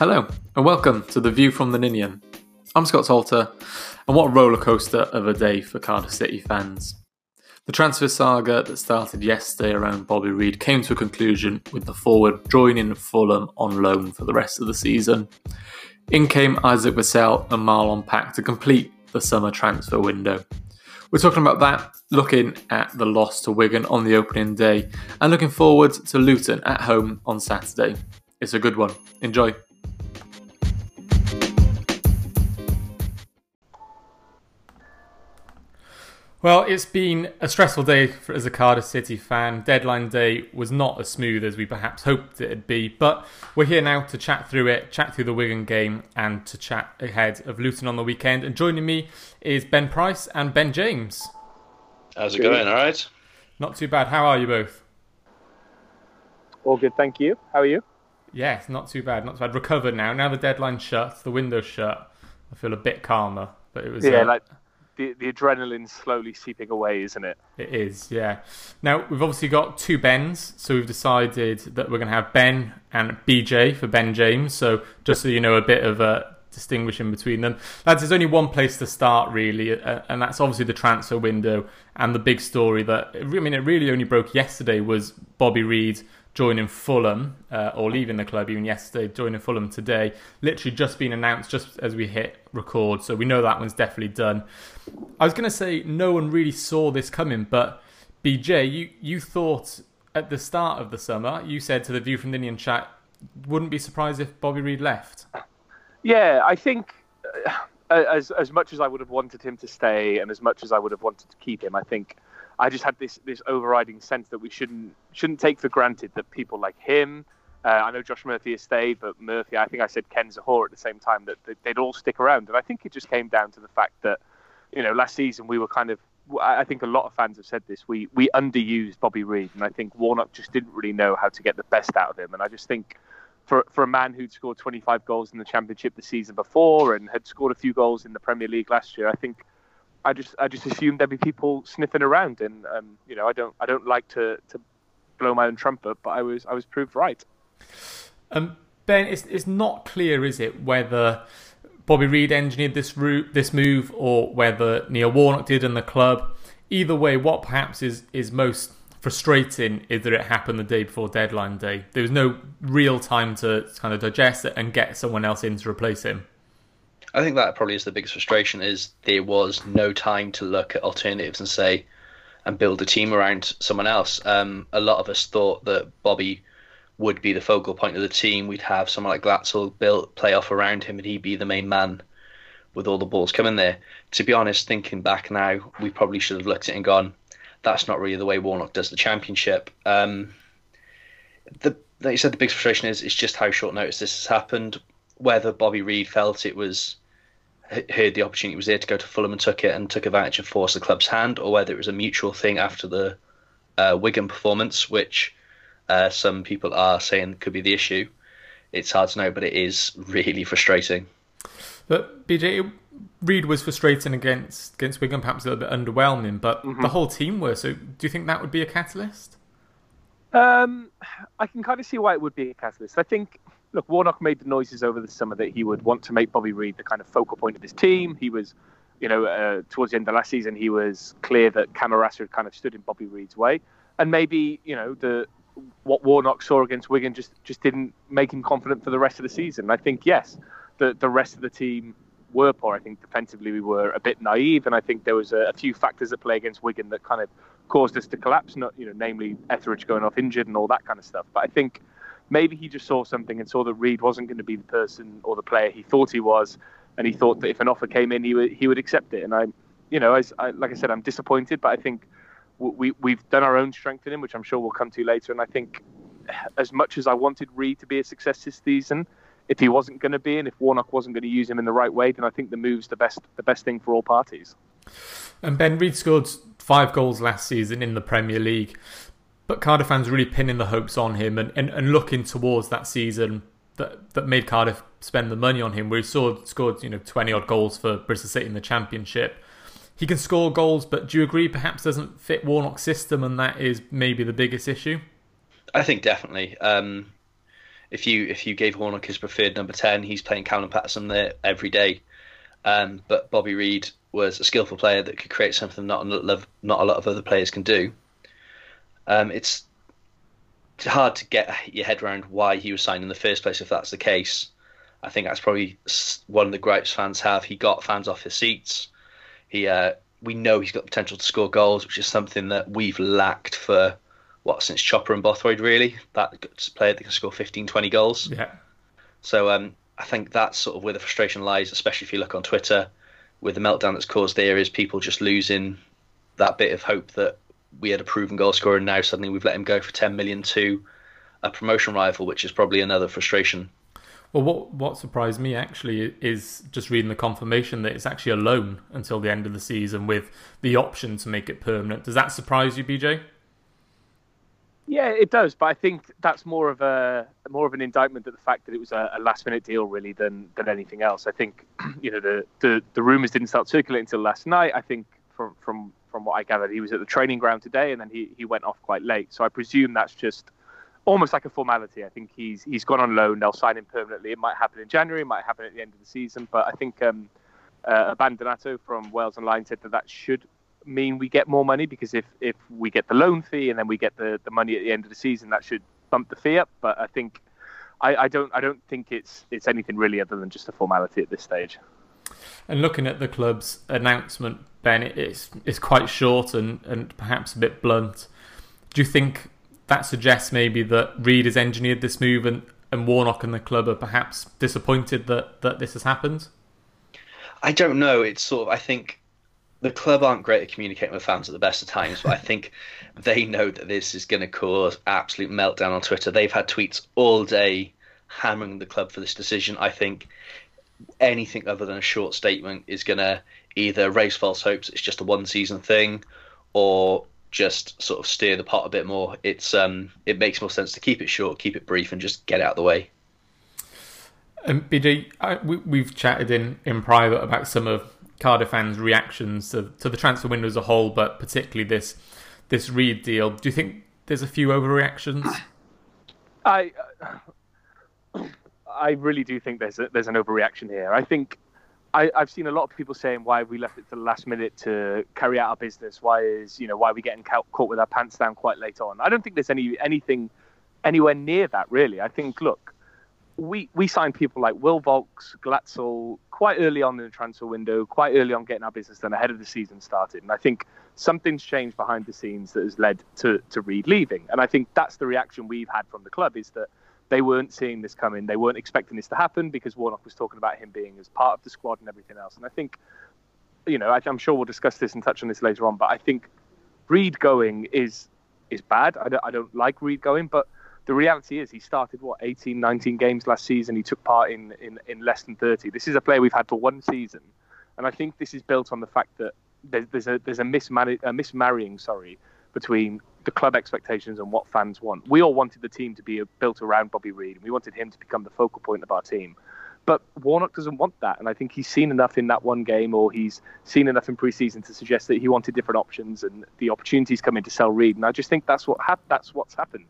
Hello, and welcome to The View from the Ninian. I'm Scott Salter, and what a rollercoaster of a day for Cardiff City fans. The transfer saga that started yesterday around Bobby Reid came to a conclusion with the forward joining Fulham on loan for the rest of the season. In came Isaac Vassell and Marlon Pack to complete the summer transfer window. We're talking about that, looking at the loss to Wigan on the opening day, and looking forward to Luton at home on Saturday. It's a good one. Enjoy. Well, it's been a stressful day for, as a Cardiff City fan. Deadline day was not as smooth as we perhaps hoped it'd be, but we're here now to chat through it, chat through the Wigan game, and to chat ahead of Luton on the weekend. And joining me is Ben Price and Ben James. How's it going? All right. Not too bad. How are you both? All good, thank you. How are you? Yes, not too bad. Not too bad. Recovered now. Now the deadline's shut, the window's shut. I feel a bit calmer, but it was Yeah, uh, like the the slowly seeping away, isn't it? It is, yeah. Now we've obviously got two Bens, so we've decided that we're going to have Ben and BJ for Ben James. So just so you know, a bit of a distinguishing between them. Lads, there's only one place to start really, and that's obviously the transfer window and the big story that I mean it really only broke yesterday was Bobby Reid joining Fulham uh, or leaving the club even yesterday, joining Fulham today. Literally just been announced just as we hit record, so we know that one's definitely done. I was going to say no one really saw this coming, but BJ, you you thought at the start of the summer, you said to the View from the Ninian chat, wouldn't be surprised if Bobby Reid left. Yeah, I think uh, as as much as I would have wanted him to stay, and as much as I would have wanted to keep him, I think I just had this this overriding sense that we shouldn't shouldn't take for granted that people like him. Uh, I know Josh Murphy has stayed, but Murphy, I think I said Ken Zohore at the same time that, they'd all stick around, and I think it just came down to the fact that you know last season we were kind of I think a lot of fans have said this. We we underused Bobby Reid, and I think Warnock just didn't really know how to get the best out of him. And I just think for for a man who'd scored 25 goals in the Championship the season before and had scored a few goals in the Premier League last year, I think I just I just assumed there'd be people sniffing around. And um, you know I don't I don't like to to blow my own trumpet, but I was I was proved right. Um, ben, it's it's not clear, is it, whether Bobby Reid engineered this route, this move, or whether Neil Warnock did in the club. Either way, what perhaps is is most frustrating is that it happened the day before deadline day. There was no real time to kind of digest it and get someone else in to replace him. I think that probably is the biggest frustration is there was no time to look at alternatives and say and build a team around someone else. Um, a lot of us thought that Bobby would be the focal point of the team. We'd have someone like Glatzel built play off around him, and he'd be the main man with all the balls coming there. To be honest, thinking back now, we probably should have looked at it and gone, "That's not really the way Warnock does the championship." Um, the like you said, the big frustration is it's just how short notice this has happened. Whether Bobby Reid felt it was heard the opportunity was there to go to Fulham and took it and took advantage and forced the club's hand, or whether it was a mutual thing after the uh, Wigan performance, which uh, some people are saying could be the issue. It's hard to know, but it is really frustrating. But BJ Reid was frustrating against against Wigan, perhaps a little bit underwhelming, but mm-hmm. the whole team were. So, do you think that would be a catalyst? Um, I can kind of see why it would be a catalyst. I think, look, Warnock made the noises over the summer that he would want to make Bobby Reid the kind of focal point of his team. He was, you know, uh, towards the end of last season, he was clear that Camarasa had kind of stood in Bobby Reid's way, and maybe you know the what Warnock saw against Wigan just just didn't make him confident for the rest of the season. I think yes, the the rest of the team were poor. I think defensively we were a bit naive, and I think there was a, a few factors at play against Wigan that kind of caused us to collapse. Not you know, namely Etheridge going off injured and all that kind of stuff. But I think maybe he just saw something and saw that Reid wasn't going to be the person or the player he thought he was, and he thought that if an offer came in, he would he would accept it. And I, you know, as I, like I said, I'm disappointed, but I think we we've done our own strengthening, which I'm sure we'll come to later. And I think as much as I wanted Reid to be a success this season, if he wasn't going to be, and if Warnock wasn't going to use him in the right way, then I think the move's the best the best thing for all parties. And Ben Reid scored five goals last season in the Premier League, but Cardiff fans really pinning the hopes on him and, and, and looking towards that season that that made Cardiff spend the money on him, where he scored scored you know twenty odd goals for Bristol City in the Championship. He can score goals, but do you agree perhaps doesn't fit Warnock's system, and that is maybe the biggest issue? I think definitely. Um, if you if you gave Warnock his preferred number ten, he's playing Callum Paterson there every day. Um, but Bobby Reid was a skillful player that could create something not not a lot of other players can do. Um, it's hard to get your head around why he was signed in the first place if that's the case. I think that's probably one of the gripes fans have. He got fans off his seats. He, uh, we know he's got potential to score goals, which is something that we've lacked for what since Chopper and Bothroyd really. That player that can score 15, 20 goals. Yeah. So um, I think that's sort of where the frustration lies, especially if you look on Twitter, with the meltdown that's caused there is people just losing that bit of hope that we had a proven goal scorer, and now suddenly we've let him go for 10 million to a promotion rival, which is probably another frustration. Well, what what surprised me actually is just reading the confirmation that it's actually a loan until the end of the season with the option to make it permanent. Does that surprise you, BJ? Yeah, it does, but I think that's more of a more of an indictment of the fact that it was a, a last minute deal, really, than than anything else. I think you know the the, the rumors didn't start circulating until last night. I think from from from what I gathered, he was at the training ground today, and then he, he went off quite late. So I presume that's just almost like a formality. I think he's he's gone on loan. They'll sign him permanently. It might happen in January. It might happen at the end of the season. But I think um, uh, Abbandonato from Wales Online said that that should mean we get more money because if, if we get the loan fee and then we get the, the money at the end of the season, that should bump the fee up. But I think I, I don't I don't think it's it's anything really other than just a formality at this stage. And looking at the club's announcement, Ben, it's it's quite short and, and perhaps a bit blunt. Do you think that suggests maybe that Reid has engineered this move and, and Warnock and the club are perhaps disappointed that, that this has happened? I don't know. It's sort of I think the club aren't great at communicating with fans at the best of times, but I think they know that this is going to cause absolute meltdown on Twitter. They've had tweets all day hammering the club for this decision. I think anything other than a short statement is going to either raise false hopes, it's just a one season thing, or just sort of steer the pot a bit more. It's um, it makes more sense to keep it short, keep it brief, and just get out of the way. And um, BJ, I, we, we've chatted in, in private about some of Cardiff fans' reactions to, to the transfer window as a whole, but particularly this this Reid deal. Do you think there's a few overreactions? I I really do think there's a, there's an overreaction here. I think I, have seen a lot of people saying why we left it to the last minute to carry out our business. Why is you know why are we getting caught, with our pants down quite late on? I don't think there's any anything anywhere near that really. I think look, we we signed people like Will Vaulks, Glatzel quite early on in the transfer window, quite early on getting our business done ahead of the season started, and I think something's changed behind the scenes that has led to to Reid leaving, and I think that's the reaction we've had from the club is that they weren't seeing this coming. They weren't expecting this to happen because Warnock was talking about him being as part of the squad and everything else. And I think, you know, I'm sure we'll discuss this and touch on this later on, but I think Reid going is is bad. I don't, I don't like Reid going, but the reality is he started what 18, 19 games last season. He took part in, in, in less than 30. This is a player we've had for one season, and I think this is built on the fact that there's, there's a there's a, mismar- a mismarrying, sorry, between the club expectations and what fans want. We all wanted the team to be built around Bobby Reid, and we wanted him to become the focal point of our team. But Warnock doesn't want that, and I think he's seen enough in that one game, or he's seen enough in preseason to suggest that he wanted different options, and the opportunities come in to sell Reid. And I just think that's what hap- that's what's happened.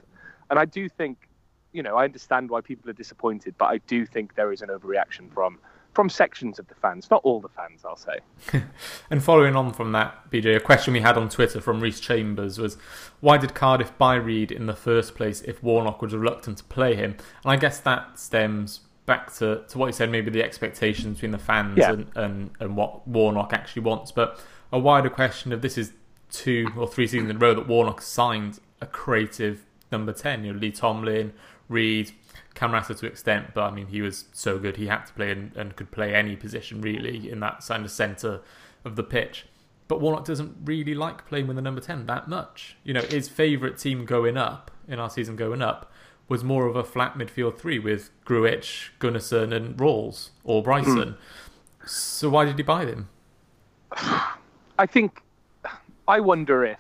And I do think, you know, I understand why people are disappointed, but I do think there is an overreaction from from sections of the fans, not all the fans, I'll say. and following on from that, BJ, a question we had on Twitter from Reese Chambers was why did Cardiff buy Reid in the first place if Warnock was reluctant to play him? And I guess that stems back to, to what you said, maybe the expectations between the fans yeah. and, and, and what Warnock actually wants. But a wider question of this is two or three seasons in a row that Warnock signed a creative number 10. You know, Lee Tomlin, Reid, Camarasa to extent, but I mean, he was so good he had to play and, and could play any position really in that kind of centre of the pitch. But Warnock doesn't really like playing with the number 10 that much. You know, his favourite team going up, in our season going up, was more of a flat midfield three with Grujic, Gunnarsson, and Ralls or Bryson. Mm. So why did he buy them? I think, I wonder if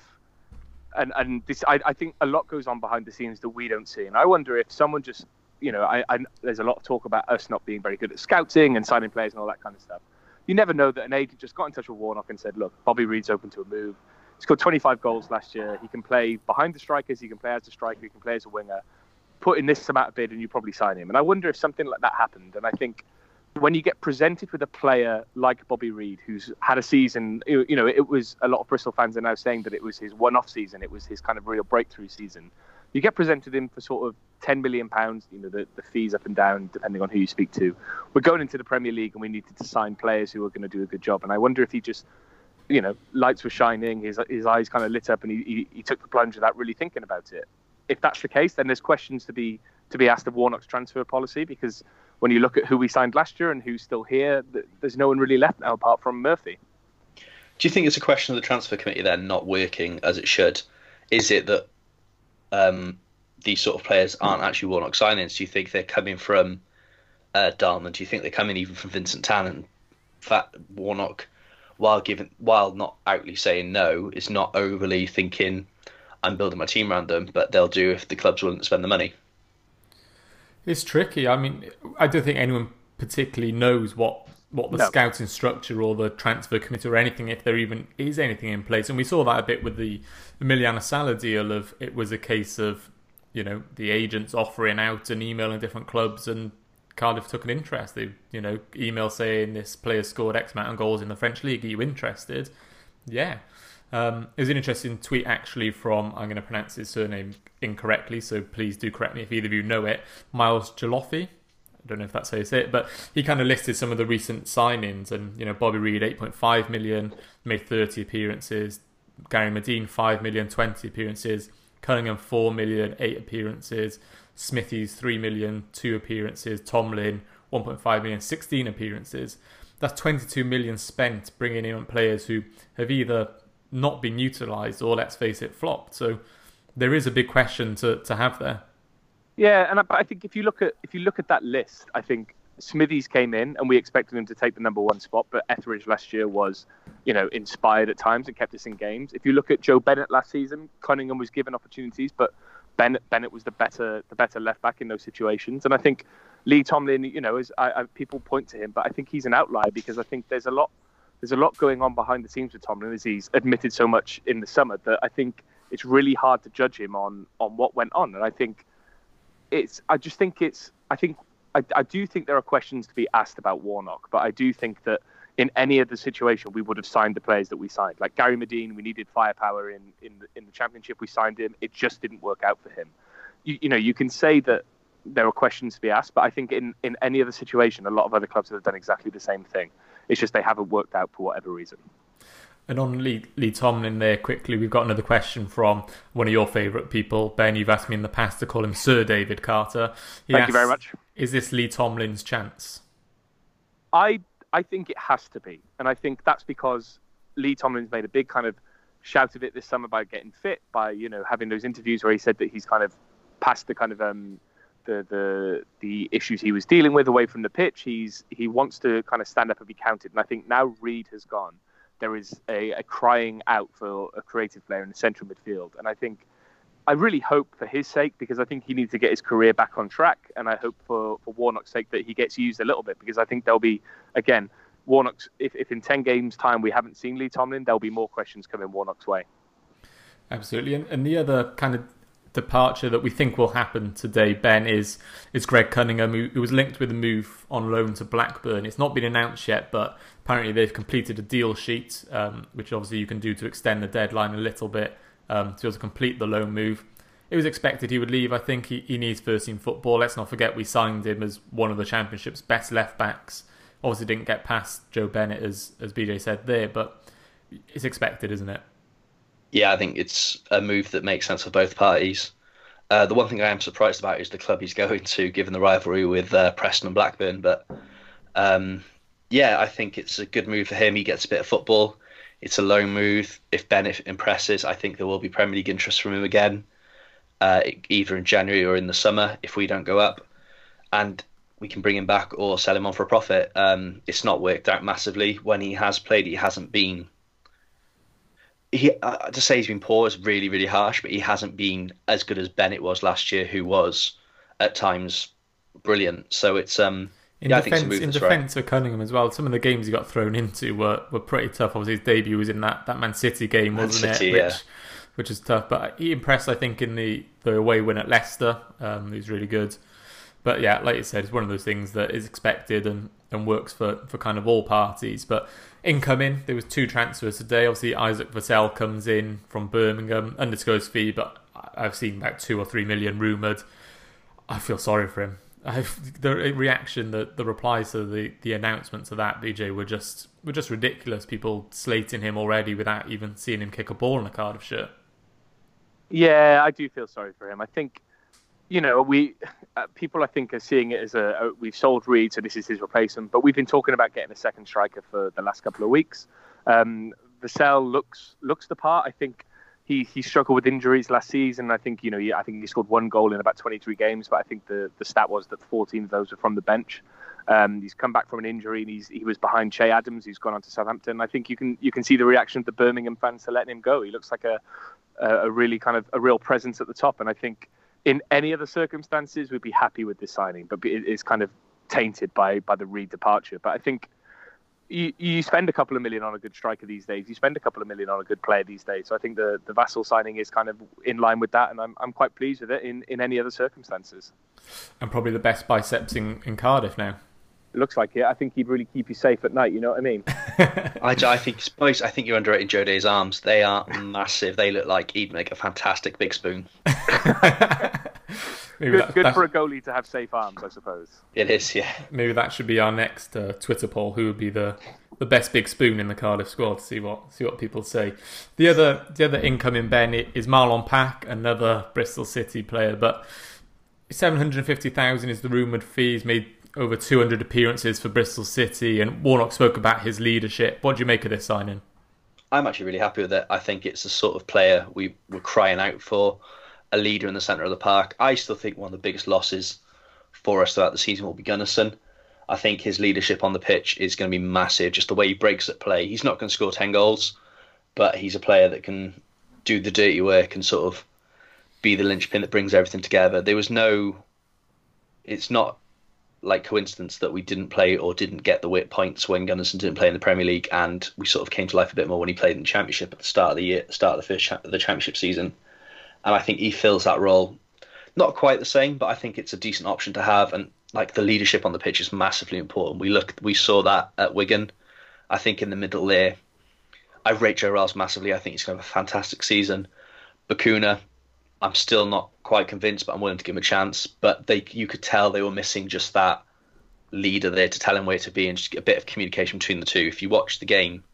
and and this I, I think a lot goes on behind the scenes that we don't see and i wonder if someone just you know, I, I, there's a lot of talk about us not being very good at scouting and signing players and all that kind of stuff. You never know that an agent just got in touch with Warnock and said, "Look, Bobby Reid's open to a move. He scored 25 goals last year. He can play behind the strikers. He can play as a striker. He can play as a winger. put in this amount of bid and you probably sign him. And I wonder if something like that happened. And I think when you get presented with a player like Bobby Reid, who's had a season, you know, it was a lot of Bristol fans are now saying that it was his one-off season, it was his kind of real breakthrough season. You get presented him for sort of 10 million pounds, you know, the, the fees up and down depending on who you speak to. We're going into the Premier League and we needed to sign players who are going to do a good job. And I wonder if he just, you know, lights were shining, his his eyes kind of lit up, and he, he, he took the plunge without really thinking about it. If that's the case, then there's questions to be to be asked of Warnock's transfer policy because when you look at who we signed last year and who's still here, there's no one really left now apart from Murphy. Do you think it's a question of the transfer committee then not working as it should? Is it that um, these sort of players aren't actually Warnock signings? Do you think they're coming from uh? Do you think they're coming even from Vincent Tan? And that Warnock, while given, while not outly saying no, is not overly thinking I'm building my team around them, but they'll do if the club's willing to spend the money. It's tricky. I mean, I don't think anyone particularly knows what what the no. scouting structure or the transfer committee or anything, if there even is anything in place. And we saw that a bit with the Emiliano Sala deal. Of it was a case of you know the agents offering out an email and emailing different clubs, and Cardiff took an interest. They you know email saying this player scored X amount of goals in the French league. Are you interested? Yeah. Um, it was an interesting tweet actually from I'm going to pronounce his surname incorrectly, so please do correct me if either of you know it. Miles Joloffi. I don't know if that's you say it, but he kind of listed some of the recent signings, and you know Bobby Reid 8.5 million, made 30 appearances. Gary Madine 5 million, 20 appearances. Cunningham 4 million, 8 appearances. Smithies 3 million, 2 appearances. Tomlin 1.5 million, 16 appearances. That's 22 million spent bringing in players who have either not been utilised or, let's face it, flopped. So there is a big question to, to have there. Yeah, and I, I think if you look at if you look at that list, I think Smithies came in and we expected him to take the number one spot, but Etheridge last year was, you know, inspired at times and kept us in games. If you look at Joe Bennett last season, Cunningham was given opportunities, but Bennett Bennett was the better the better left back in those situations. And I think Lee Tomlin, you know, is I, I, people point to him, but I think he's an outlier because I think there's a lot there's a lot going on behind the scenes with Tomlin as he's admitted so much in the summer that I think it's really hard to judge him on on what went on. And I think it's I just think it's I think I, I do think there are questions to be asked about Warnock, but I do think that in any other situation we would have signed the players that we signed. Like Gary Madine, we needed firepower in in the, in the championship. We signed him. It just didn't work out for him. You, you know, you can say that there are questions to be asked, but I think in in any other situation, a lot of other clubs have done exactly the same thing. It's just they haven't worked out for whatever reason. And on Lee, Lee Tomlin there quickly, we've got another question from one of your favourite people, Ben. You've asked me in the past to call him Sir David Carter. He Thank asks, you very much. Is this Lee Tomlin's chance? I I think it has to be, and I think that's because Lee Tomlin's made a big kind of shout of it this summer by getting fit, by you know having those interviews where he said that he's kind of past the kind of um, the the the issues he was dealing with away from the pitch. He's he wants to kind of stand up and be counted. And I think now Reid has gone, there is a, a crying out for a creative player in the central midfield. And I think I really hope for his sake because I think he needs to get his career back on track. And I hope for for Warnock's sake that he gets used a little bit because I think there'll be again. Warnock's, if, if in 10 games' time we haven't seen Lee Tomlin, there'll be more questions coming Warnock's way. Absolutely. And, and the other kind of departure that we think will happen today, Ben, is is Greg Cunningham, who, was linked with a move on loan to Blackburn. It's not been announced yet, but apparently they've completed a deal sheet, um, which obviously you can do to extend the deadline a little bit um, to to complete the loan move. It was expected he would leave. I think he, he needs first team football. Let's not forget we signed him as one of the championship's best left backs. Obviously didn't get past Joe Bennett as as BJ said there, but it's expected, isn't it? Yeah, I think it's a move that makes sense for both parties. Uh, the one thing I am surprised about is the club he's going to, given the rivalry with uh, Preston and Blackburn. But um, yeah, I think it's a good move for him. He gets a bit of football. It's a loan move. If Bennett impresses, I think there will be Premier League interest from him again, uh, either in January or in the summer if we don't go up. And we can bring him back or sell him on for a profit. Um, it's not worked out massively. When he has played, he hasn't been he uh, to say he's been poor is really really harsh, but he hasn't been as good as Bennett was last year, who was at times brilliant. So it's um. In yeah, defence, in defence right. of Cunningham as well, some of the games he got thrown into were, were pretty tough. Obviously, his debut was in that, that Man City game, wasn't Man City, it? Which, yeah. which is tough. But he impressed, I think, in the, the away win at Leicester. Um, he was really good. But yeah, like you said, it's one of those things that is expected and, and works for, for kind of all parties. But incoming, there was two transfers today. Obviously, Isaac Vassell comes in from Birmingham, undisclosed fee, but I've seen about two or three million rumoured. I feel sorry for him. I've, the reaction, the the replies to the, the announcements of that BJ were just were just ridiculous. People slating him already without even seeing him kick a ball in a Cardiff shirt. Yeah, I do feel sorry for him. I think, you know, we uh, people I think are seeing it as a, a, we've sold Reid, so this is his replacement. But we've been talking about getting a second striker for the last couple of weeks. Um, Vassell looks looks the part. I think he he struggled with injuries last season. I think you know he, I think he scored one goal in about 23 games, but I think the the stat was that 14 of those were from the bench. Um, he's come back from an injury and he's he was behind Che Adams, who's gone on to Southampton. I think you can you can see the reaction of the Birmingham fans to letting him go. He looks like a a really kind of a real presence at the top, and I think in any other circumstances we'd be happy with this signing, but it's kind of tainted by by the Reid departure. But I think you, you spend a couple of million on a good striker these days. You spend a couple of million on a good player these days. So I think the, the Vassell signing is kind of in line with that, and I'm, I'm quite pleased with it in, in any other circumstances. And probably the best biceps in, in Cardiff now. It looks like it. I think he'd really keep you safe at night. You know what I mean? I, I think I think you're underrating Joe Day's arms. They are massive. They look like he'd make a fantastic big spoon. Maybe good, that, good for a goalie to have safe arms, I suppose. It is, yeah. Maybe that should be our next uh, Twitter poll. Who would be the, the best big spoon in the Cardiff squad? See what see what people say. The other the other incoming Ben is Marlon Pack, another Bristol City player, but seven hundred fifty thousand is the rumoured fee. He's made over two hundred appearances for Bristol City, and Warnock spoke about his leadership. What do you make of this signing? I'm actually really happy with it. I think it's the sort of player we were crying out for a leader in the centre of the park. I still think one of the biggest losses for us throughout the season will be Gunnarsson. I think his leadership on the pitch is going to be massive. Just the way he breaks at play. He's not going to score 10 goals, but he's a player that can do the dirty work and sort of be the linchpin that brings everything together. There was no. It's not like coincidence that we didn't play or didn't get the whip points when Gunnarsson didn't play in the Premier League, and we sort of came to life a bit more when he played in the Championship at the start of the year, start of the first cha- the Championship season and I think he fills that role. Not quite the same, but I think it's a decent option to have. And like the leadership on the pitch is massively important. We look, we saw that at Wigan. I think in the middle there, I rate Joe Ralls massively. I think he's going to have a fantastic season. Bacuna, I'm still not quite convinced, but I'm willing to give him a chance. But they, you could tell they were missing just that leader there to tell him where to be and just a bit of communication between the two. If you watch the game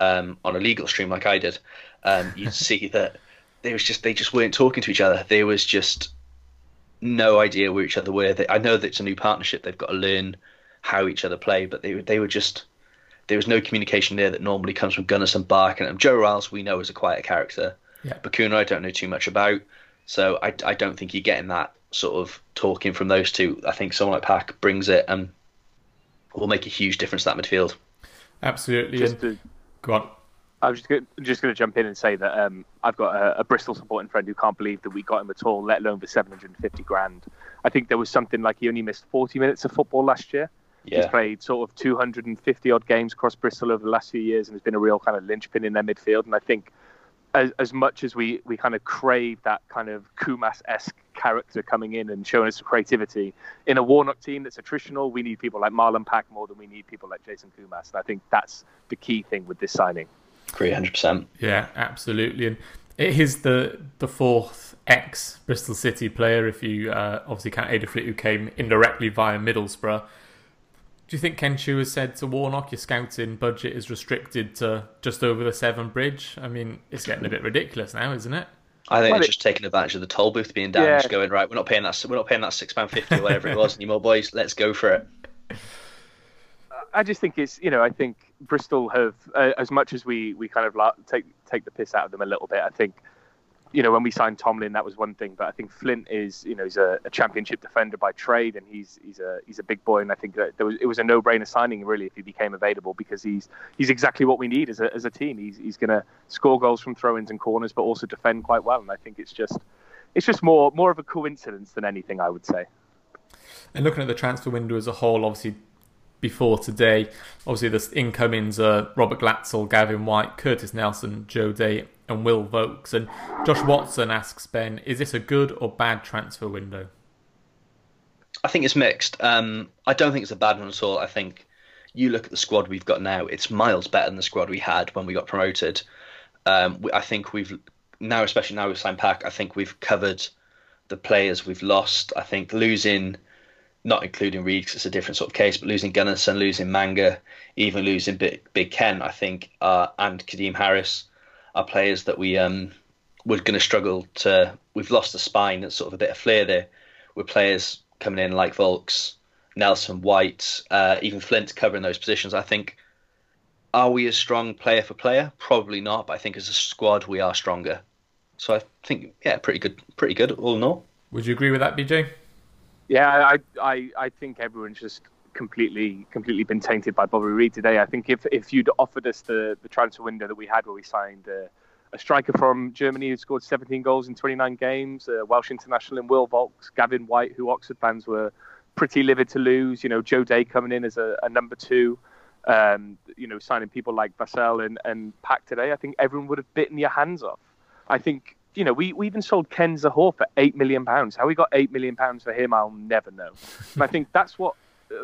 um, on a legal stream like I did, um, you'd see that they was just they just weren't talking to each other. There was just no idea where each other were. They, I know that it's a new partnership; they've got to learn how each other play, but they they were just there was no communication there that normally comes from Gunners and Bark and Joe Ralls. We know is a quiet character. Yeah. Bacuna, I don't know too much about, so I I don't think you're getting that sort of talking from those two. I think someone like Pack brings it and will make a huge difference to that midfield. Absolutely. Just to, go on. I was just going, just going to jump in and say that um, I've got a, a, Bristol supporting friend who can't believe that we got him at all, let alone for 750 grand. I think there was something like he only missed 40 minutes of football last year. Yeah. He's played sort of 250 odd games across Bristol over the last few years and has been a real kind of linchpin in their midfield. And I think as, as much as we, we kind of crave that kind of Koumas esque character coming in and showing us creativity, in a Warnock team that's attritional, we need people like Marlon Pack more than we need people like Jason Koumas. And I think that's the key thing with this signing. Agree, hundred percent. Yeah, absolutely. And it is the the fourth ex Bristol City player. If you uh, obviously count Aden Flint, who came indirectly via Middlesbrough. Do you think Ken Choo has said to Warnock, your scouting budget is restricted to just over the Severn Bridge? I mean, it's getting a bit ridiculous now, isn't it? I think well, they're just taking advantage of the toll booth being down, yeah. just going right. We're not paying that. We're not paying that six pound fifty or whatever it was anymore, boys. Let's go for it. I just think it's you know I think Bristol have uh, as much as we we kind of la- take take the piss out of them a little bit. I think you know when we signed Tomlin that was one thing, but I think Flint is you know he's a, a championship defender by trade and he's he's a he's a big boy and I think that was, it was a no brainer signing really if he became available because he's he's exactly what we need as a as a team. He's he's going to score goals from throw-ins and corners, but also defend quite well. And I think it's just it's just more more of a coincidence than anything I would say. And looking at the transfer window as a whole, obviously before today. Obviously, the incomings are Robert Glatzel, Gavin White, Curtis Nelson, Joe Day, and Will Vaulks. And Josh Watson asks Ben, is this a good or bad transfer window? I think it's mixed. Um, I don't think it's a bad one at all. I think you look at the squad we've got now; it's miles better than the squad we had when we got promoted. Um, I think we've now, especially now with signed Pack, I think we've covered the players we've lost. I think losing, not including Reid, because it's a different sort of case, but losing Gunnarsson, losing Manga, even losing Big, Big Ken, I think, uh, and Kadeem Harris are players that we um, we're going to struggle to. We've lost the spine and sort of a bit of flair there. With players coming in like Vaulks, Nelson, White, uh, even Flint covering those positions. I think are we as strong player for player? Probably not, but I think as a squad we are stronger. So I think yeah, pretty good, pretty good all in all. Would you agree with that, BJ? Yeah, I I, I think everyone's just completely completely been tainted by Bobby Reid today. I think if if you'd offered us the the transfer window that we had where we signed. Uh, a striker from Germany who scored 17 goals in 29 games, a Welsh international in Will Vaulks, Gavin White, who Oxford fans were pretty livid to lose. You know, Joe Day coming in as a, a number two. Um, you know, signing people like Vassell and, and Pack today. I think everyone would have bitten your hands off. I think you know, we, we even sold Ken Zohore for eight million pounds. How we got eight million pounds for him, I'll never know. I think that's what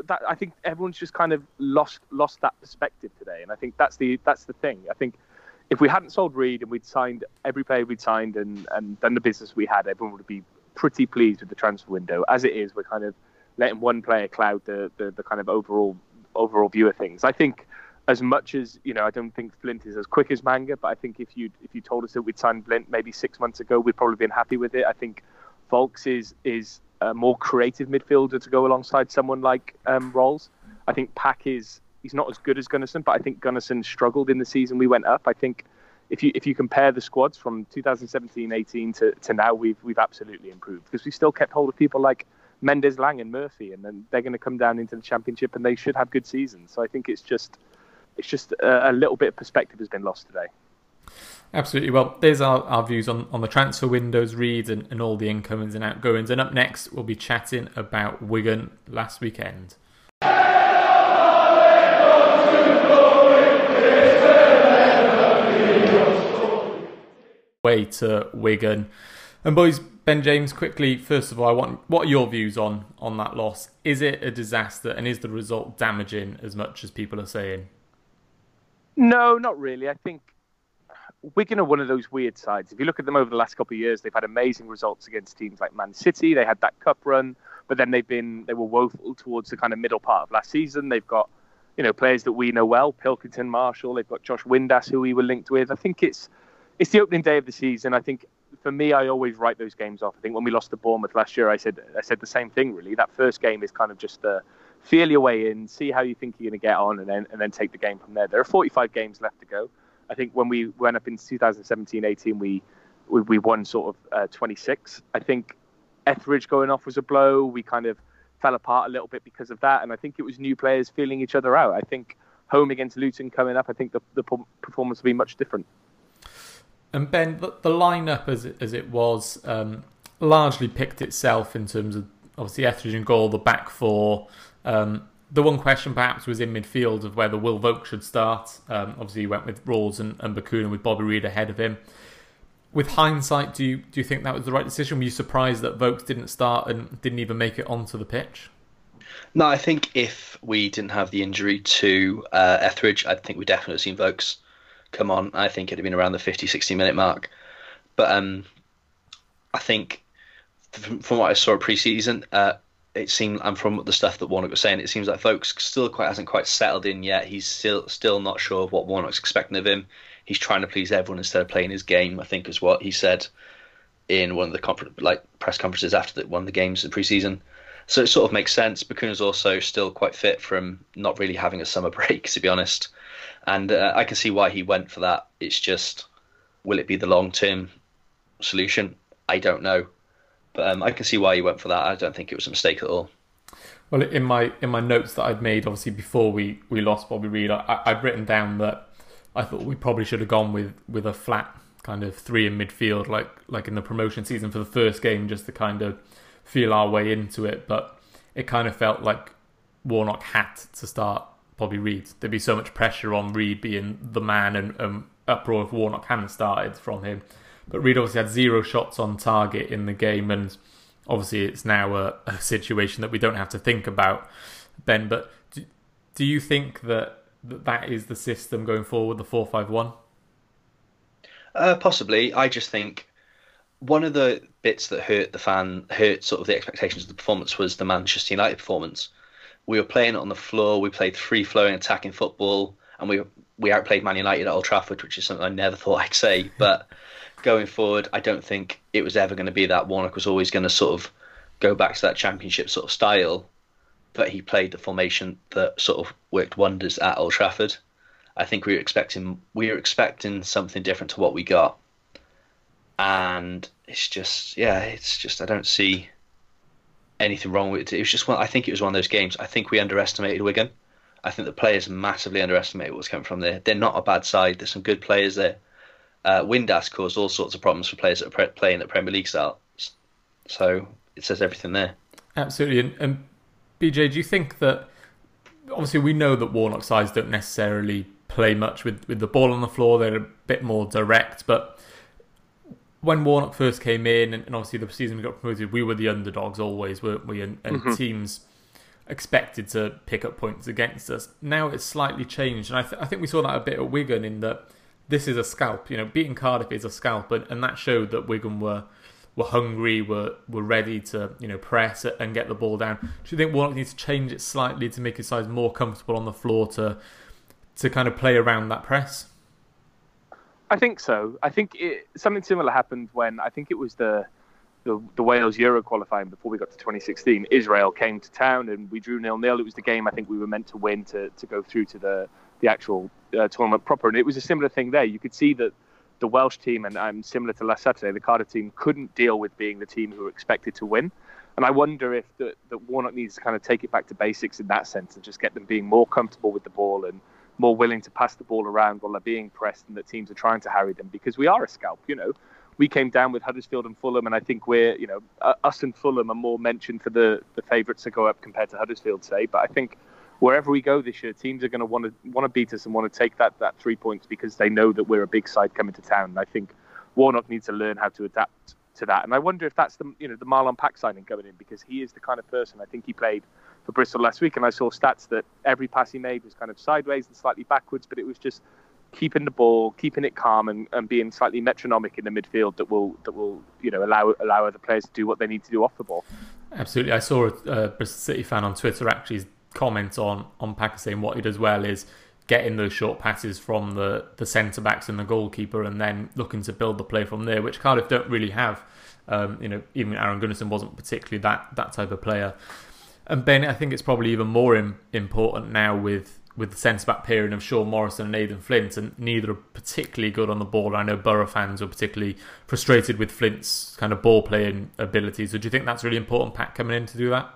that I think everyone's just kind of lost lost that perspective today. And I think that's the that's the thing. I think if we hadn't sold Reid and we'd signed every player we'd signed and, and done the business we had, everyone would be pretty pleased with the transfer window. As it is, we're kind of letting one player cloud the, the, the kind of overall overall view of things. I think as much as you know, I don't think Flint is as quick as Manga, but I think if you if you told us that we'd signed Flint maybe six months ago, we'd probably been happy with it. I think Vaulks is is a more creative midfielder to go alongside someone like um, Ralls. I think Pack is he's not as good as Gunnarsson, but I think Gunnarsson struggled in the season we went up. I think if you if you compare the squads from 2017-18 to, to now, we've we've absolutely improved because we still kept hold of people like Mendez-Laing and Murphy, and then they're going to come down into the championship and they should have good seasons. So I think it's just it's just a, a little bit of perspective has been lost today. Absolutely. Well, there's our, our views on, on the transfer windows, reads, and, and all the incomings and outgoings. And up next, we'll be chatting about Wigan last weekend. Way to Wigan. And boys, Ben James, quickly, first of all, I want what are your views on on that loss? Is it a disaster and is the result damaging as much as people are saying? No, not really. I think Wigan are one of those weird sides. If you look at them over the last couple of years, they've had amazing results against teams like Man City. They had that cup run, but then they've been they were woeful towards the kind of middle part of last season. They've got you know players that we know well, Pilkington, Marshall. They've got Josh Windass, who we were linked with. I think it's it's the opening day of the season. I think for me, I always write those games off. I think when we lost to Bournemouth last year, I said I said the same thing. Really, that first game is kind of just the feel your way in, see how you think you're going to get on, and then and then take the game from there. There are 45 games left to go. I think when we went up in 2017-18, we we, we won sort of uh, 26. I think Etheridge going off was a blow. We kind of fell apart a little bit because of that, and I think it was new players feeling each other out. I think home against Luton coming up, I think the, the performance will be much different. And Ben, the, the lineup as it, as it was um, largely picked itself in terms of obviously Etheridge and goal, the back four. Um, the one question perhaps was in midfield of whether Will Vaulks should start. Um, obviously, he went with Ralls and, and Bacuna with Bobby Reid ahead of him. With hindsight, do you do you think that was the right decision? Were you surprised that Vaulks didn't start and didn't even make it onto the pitch? No, I think if we didn't have the injury to uh, Etheridge, I think we'd definitely seen Vaulks come on. I think it'd have been around the 50, 60 minute mark. But um, I think from, from what I saw pre-season, uh, it seemed, and from the stuff that Warnock was saying, it seems like Vaulks still quite hasn't quite settled in yet. He's still still not sure of what Warnock's expecting of him. He's trying to please everyone instead of playing his game. I think is what he said in one of the conference, like press conferences after the, one of the games in pre-season. So it sort of makes sense. Bacuna's also still quite fit from not really having a summer break, to be honest and uh, I can see why he went for that. It's just, will it be the long term solution? I don't know, but um, I can see why you went for that. I don't think it was a mistake at all. Well, in my in my notes that I'd made, obviously before we, we lost Bobby Reid, I, I'd written down that I thought we probably should have gone with, with a flat kind of three in midfield, like like in the promotion season for the first game, just to kind of feel our way into it. But it kind of felt like Warnock had to start Bobby Reid. There'd be so much pressure on Reid being the man and, and uproar if Warnock hadn't started from him. But Reid obviously had zero shots on target in the game, and obviously it's now a, a situation that we don't have to think about, Ben. But do, do you think that, that that is the system going forward, the four five one? Uh, possibly. I just think one of the bits that hurt the fan, hurt sort of the expectations of the performance was the Manchester United performance. We were playing on the floor. We played free flowing attacking football, and we we outplayed Man United at Old Trafford, which is something I never thought I'd say. But going forward, I don't think it was ever going to be that. Warnock was always going to sort of go back to that Championship sort of style, but he played the formation that sort of worked wonders at Old Trafford. I think we were expecting we were expecting something different to what we got, and it's just yeah, it's just I don't see anything wrong with it. It was just one. I think it was one of those games. I think we underestimated Wigan. I think the players massively underestimated what was coming from there. They're not a bad side. There's some good players there. Uh, Windass caused all sorts of problems for players that are pre- playing at Premier League style. So it says everything there. Absolutely. And, and BJ, do you think that obviously we know that Warnock sides don't necessarily play much with, with the ball on the floor. They're a bit more direct. But when Warnock first came in, and, and obviously the season we got promoted, we were the underdogs always, weren't we? And, and mm-hmm. teams expected to pick up points against us. Now it's slightly changed, and I, th- I think we saw that a bit at Wigan in that this is a scalp. You know, beating Cardiff is a scalp, and, and that showed that Wigan were were hungry, were were ready to you know press and get the ball down. Do you think Warnock needs to change it slightly to make his sides more comfortable on the floor to to kind of play around that press? I think so. I think it, something similar happened when I think it was the, the, the Wales Euro qualifying before we got to 2016. Israel came to town and we drew nil nil. It was the game I think we were meant to win to, to go through to the the actual uh, tournament proper. And it was a similar thing there. You could see that the Welsh team and um, similar to last Saturday, the Cardiff team couldn't deal with being the team who were expected to win. And I wonder if that Warnock needs to kind of take it back to basics in that sense and just get them being more comfortable with the ball and more willing to pass the ball around while they're being pressed and that teams are trying to harry them because we are a scalp, you know. We came down with Huddersfield and Fulham, and I think we're, you know, us and Fulham are more mentioned for the, the favourites to go up compared to Huddersfield, say. But I think wherever we go this year, teams are going to want to want to beat us and want to take that that three points because they know that we're a big side coming to town. And I think Warnock needs to learn how to adapt to that. And I wonder if that's the you know the Marlon Pack signing coming in because he is the kind of person I think he played for Bristol last week, and I saw stats that every pass he made was kind of sideways and slightly backwards, but it was just keeping the ball, keeping it calm, and, and being slightly metronomic in the midfield that will that will you know allow allow other players to do what they need to do off the ball. Absolutely, I saw a, Bristol City fan on Twitter actually comment on on saying what he does well is getting those short passes from the the centre backs and the goalkeeper, and then looking to build the play from there, which Cardiff don't really have. Um, you know, even Aaron Gunnarsson wasn't particularly that that type of player. And Ben, I think it's probably even more Im- important now with with the centre back pairing of Sean Morrison and Nathan Flint, and neither are particularly good on the ball. I know Borough fans were particularly frustrated with Flint's kind of ball playing ability. So, do you think that's really important, Pack, coming in to do that?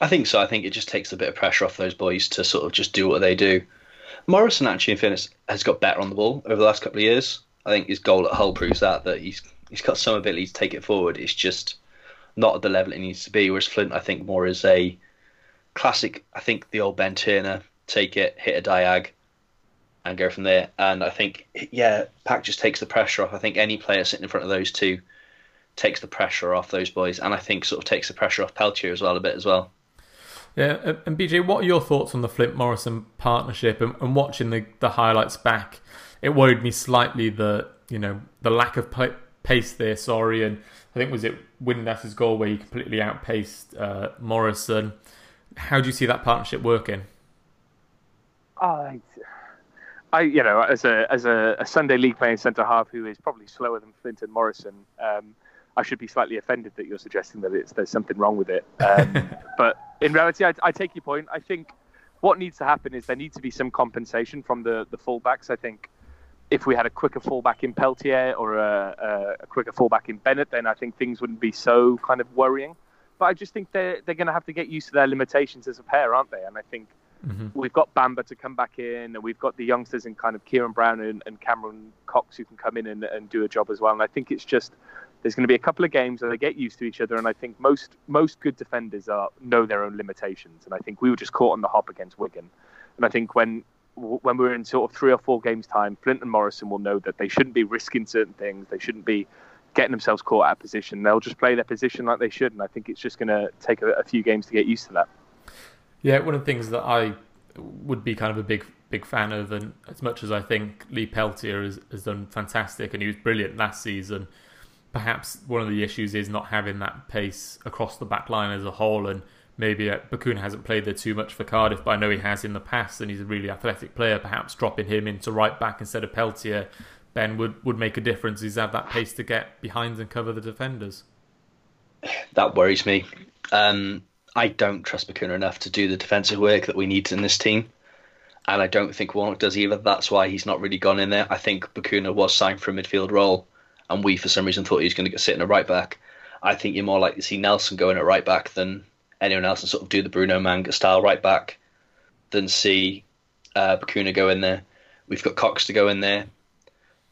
I think so. I think it just takes a bit of pressure off those boys to sort of just do what they do. Morrison, actually, in fairness, has got better on the ball over the last couple of years. I think his goal at Hull proves that that he's he's got some ability to take it forward. It's just not at the level it needs to be. Whereas Flint, I think, more is a classic. I think the old Ben Turner take it, hit a diag, and go from there. And I think, yeah, Pack just takes the pressure off. I think any player sitting in front of those two takes the pressure off those boys, and I think sort of takes the pressure off Peltier as well a bit as well. Yeah, and BJ, what are your thoughts on the Flint Morrison partnership and, and watching the, the highlights back? It worried me slightly that you know the lack of pace there. Sorry, and I think was it Windass's goal where he completely outpaced uh, Morrison. How do you see that partnership working? I, I, you know, as a as a, a Sunday league playing centre half who is probably slower than Flint and Morrison, um, I should be slightly offended that you're suggesting that it's there's something wrong with it. Um, but in reality, I, I take your point. I think what needs to happen is there needs to be some compensation from the the fullbacks. I think if we had a quicker fallback in Peltier or a, a, a, quicker fallback in Bennett, then I think things wouldn't be so kind of worrying. But I just think they're they're going to have to get used to their limitations as a pair, aren't they? And I think mm-hmm. we've got Bamba to come back in, and we've got the youngsters in kind of Ciaron Brown and, and Cameron Coxe who can come in and, and do a job as well. And I think it's just there's going to be a couple of games where they get used to each other, and I think most most good defenders are know their own limitations. And I think we were just caught on the hop against Wigan, and I think when when we're in sort of three or four games time, Flint and Morrison will know that they shouldn't be risking certain things. They shouldn't be getting themselves caught out of position. They'll just play their position like they should, and I think it's just going to take a, a, few games to get used to that. Yeah, one of the things that I would be kind of a big big fan of, and as much as I think Lee Peltier has, has done fantastic and he was brilliant last season, perhaps one of the issues is not having that pace across the back line as a whole, and maybe uh, Bacuna hasn't played there too much for Cardiff, but I know he has in the past, and he's a really athletic player. Perhaps dropping him into right back instead of Peltier Ben would, would make a difference. He's have that pace to get behind and cover the defenders. That worries me. Um, I don't trust Bacuna enough to do the defensive work that we need in this team. And I don't think Warnock does either. That's why he's not really gone in there. I think Bacuna was signed for a midfield role, and we, for some reason, thought he was going to sit in a right back. I think you're more likely to see Nelson go in at right back than anyone else and sort of do the Bruno Manga style right back than see uh, Bacuna go in there. We've got Coxe to go in there.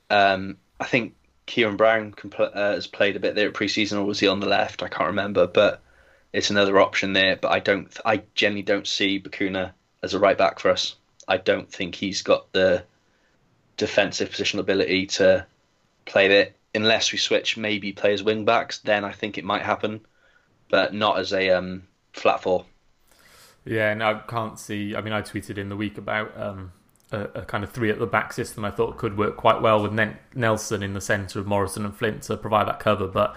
Um, I think Ciaron Brown uh, has played a bit there at preseason, or was he on the left? I can't remember, but it's another option there. But I don't, I generally don't see Bacuna as a right back for us. I don't think he's got the defensive positional ability to play there unless we switch maybe play as wing backs. Then I think it might happen, but not as a um, flat four. Yeah, and I can't see. I mean, I tweeted in the week about um, a, a, kind of three at the back system I thought could work quite well with Nelson in the centre of Morrison and Flint to provide that cover. But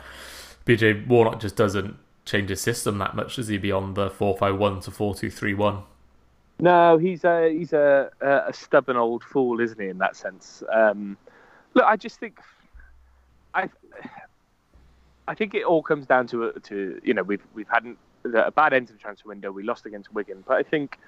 BJ Warnock just doesn't change his system that much, does he? Beyond the four five one to four two three one. No, he's a he's a, a stubborn old fool, isn't he? In that sense. Um, look, I just think I think it all comes down to to you know we've we've had a bad end to the transfer window. We lost against Wigan, but I think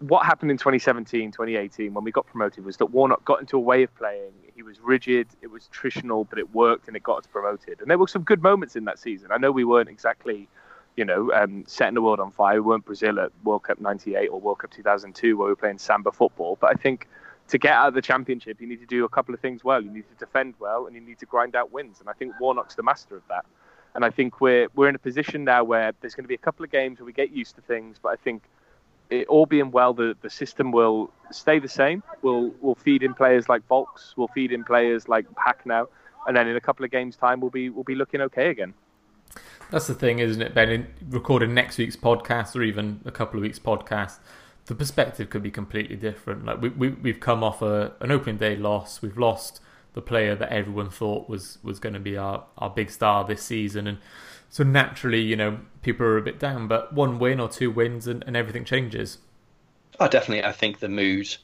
what happened in 2017, 2018 when we got promoted was that Warnock got into a way of playing. He was rigid, it was traditional, but it worked and it got us promoted. And there were some good moments in that season. I know we weren't exactly, you know, um, setting the world on fire. We weren't Brazil at World Cup 98 or World Cup 2002 where we were playing samba football. But I think to get out of the championship, you need to do a couple of things well. You need to defend well and you need to grind out wins. And I think Warnock's the master of that. And I think we're we're in a position now where there's going to be a couple of games where we get used to things, but I think it, all being well, the, the system will stay the same. We'll we'll feed in players like Vaulks, we'll feed in players like Pack now, and then in a couple of games' time, we'll be we'll be looking okay again. That's the thing, isn't it, Ben? In recording next week's podcast or even a couple of weeks' podcast, the perspective could be completely different. Like we, we we've come off a, an opening day loss. We've lost the player that everyone thought was was going to be our, our big star this season, and so naturally, you know, people are a bit down, but one win or two wins and, and everything changes. Oh, definitely. I think the mood.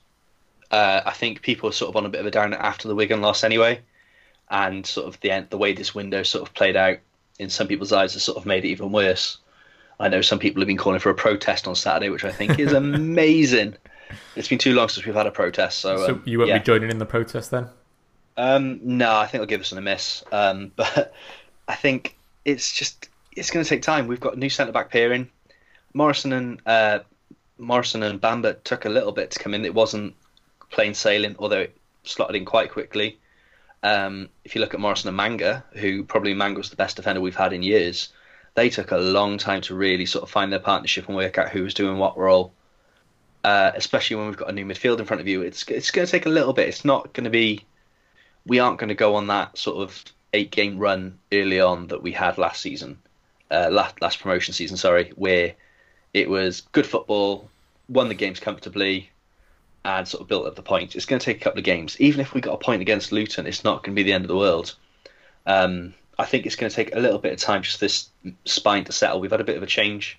Uh, I think people are sort of on a bit of a down after the Wigan loss anyway, and sort of the end, the way this window sort of played out in some people's eyes has sort of made it even worse. I know some people have been calling for a protest on Saturday, which I think is amazing. it's been too long since we've had a protest, so, so um, you won't yeah. be joining in the protest then? Um, no, I think I'll give us a miss. Um, but I think it's just it's going to take time. We've got new centre back pairing. Morrison and uh, Morrison and Bamba took a little bit to come in. It wasn't plain sailing, although it slotted in quite quickly. Um, if you look at Morrison and Manga, who probably Manga was the best defender we've had in years, they took a long time to really sort of find their partnership and work out who was doing what role. Uh, especially when we've got a new midfield in front of you, it's it's going to take a little bit. It's not going to be. We aren't going to go on that sort of eight game run early on that we had last season, uh, last last promotion season, sorry, where it was good football, won the games comfortably, and sort of built up the points. It's going to take a couple of games. Even if we got a point against Luton, it's not going to be the end of the world. Um, I think it's going to take a little bit of time just this spine to settle. We've had a bit of a change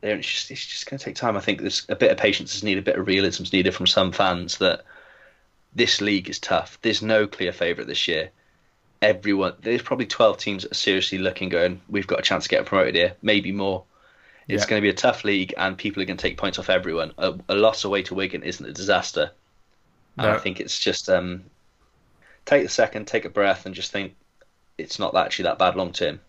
there, and it's just, it's just going to take time. I think there's a bit of patience is needed, a bit of realism is needed from some fans that this league is tough. There's no clear favourite this year everyone. There's probably 12 teams that are seriously looking, going, we've got a chance to get promoted here, maybe more. It's yeah. going to be a tough league, and people are going to take points off everyone. A, a loss away to Wigan isn't a disaster. And. I think it's just um, take a second, take a breath, and just think it's not actually that bad long term.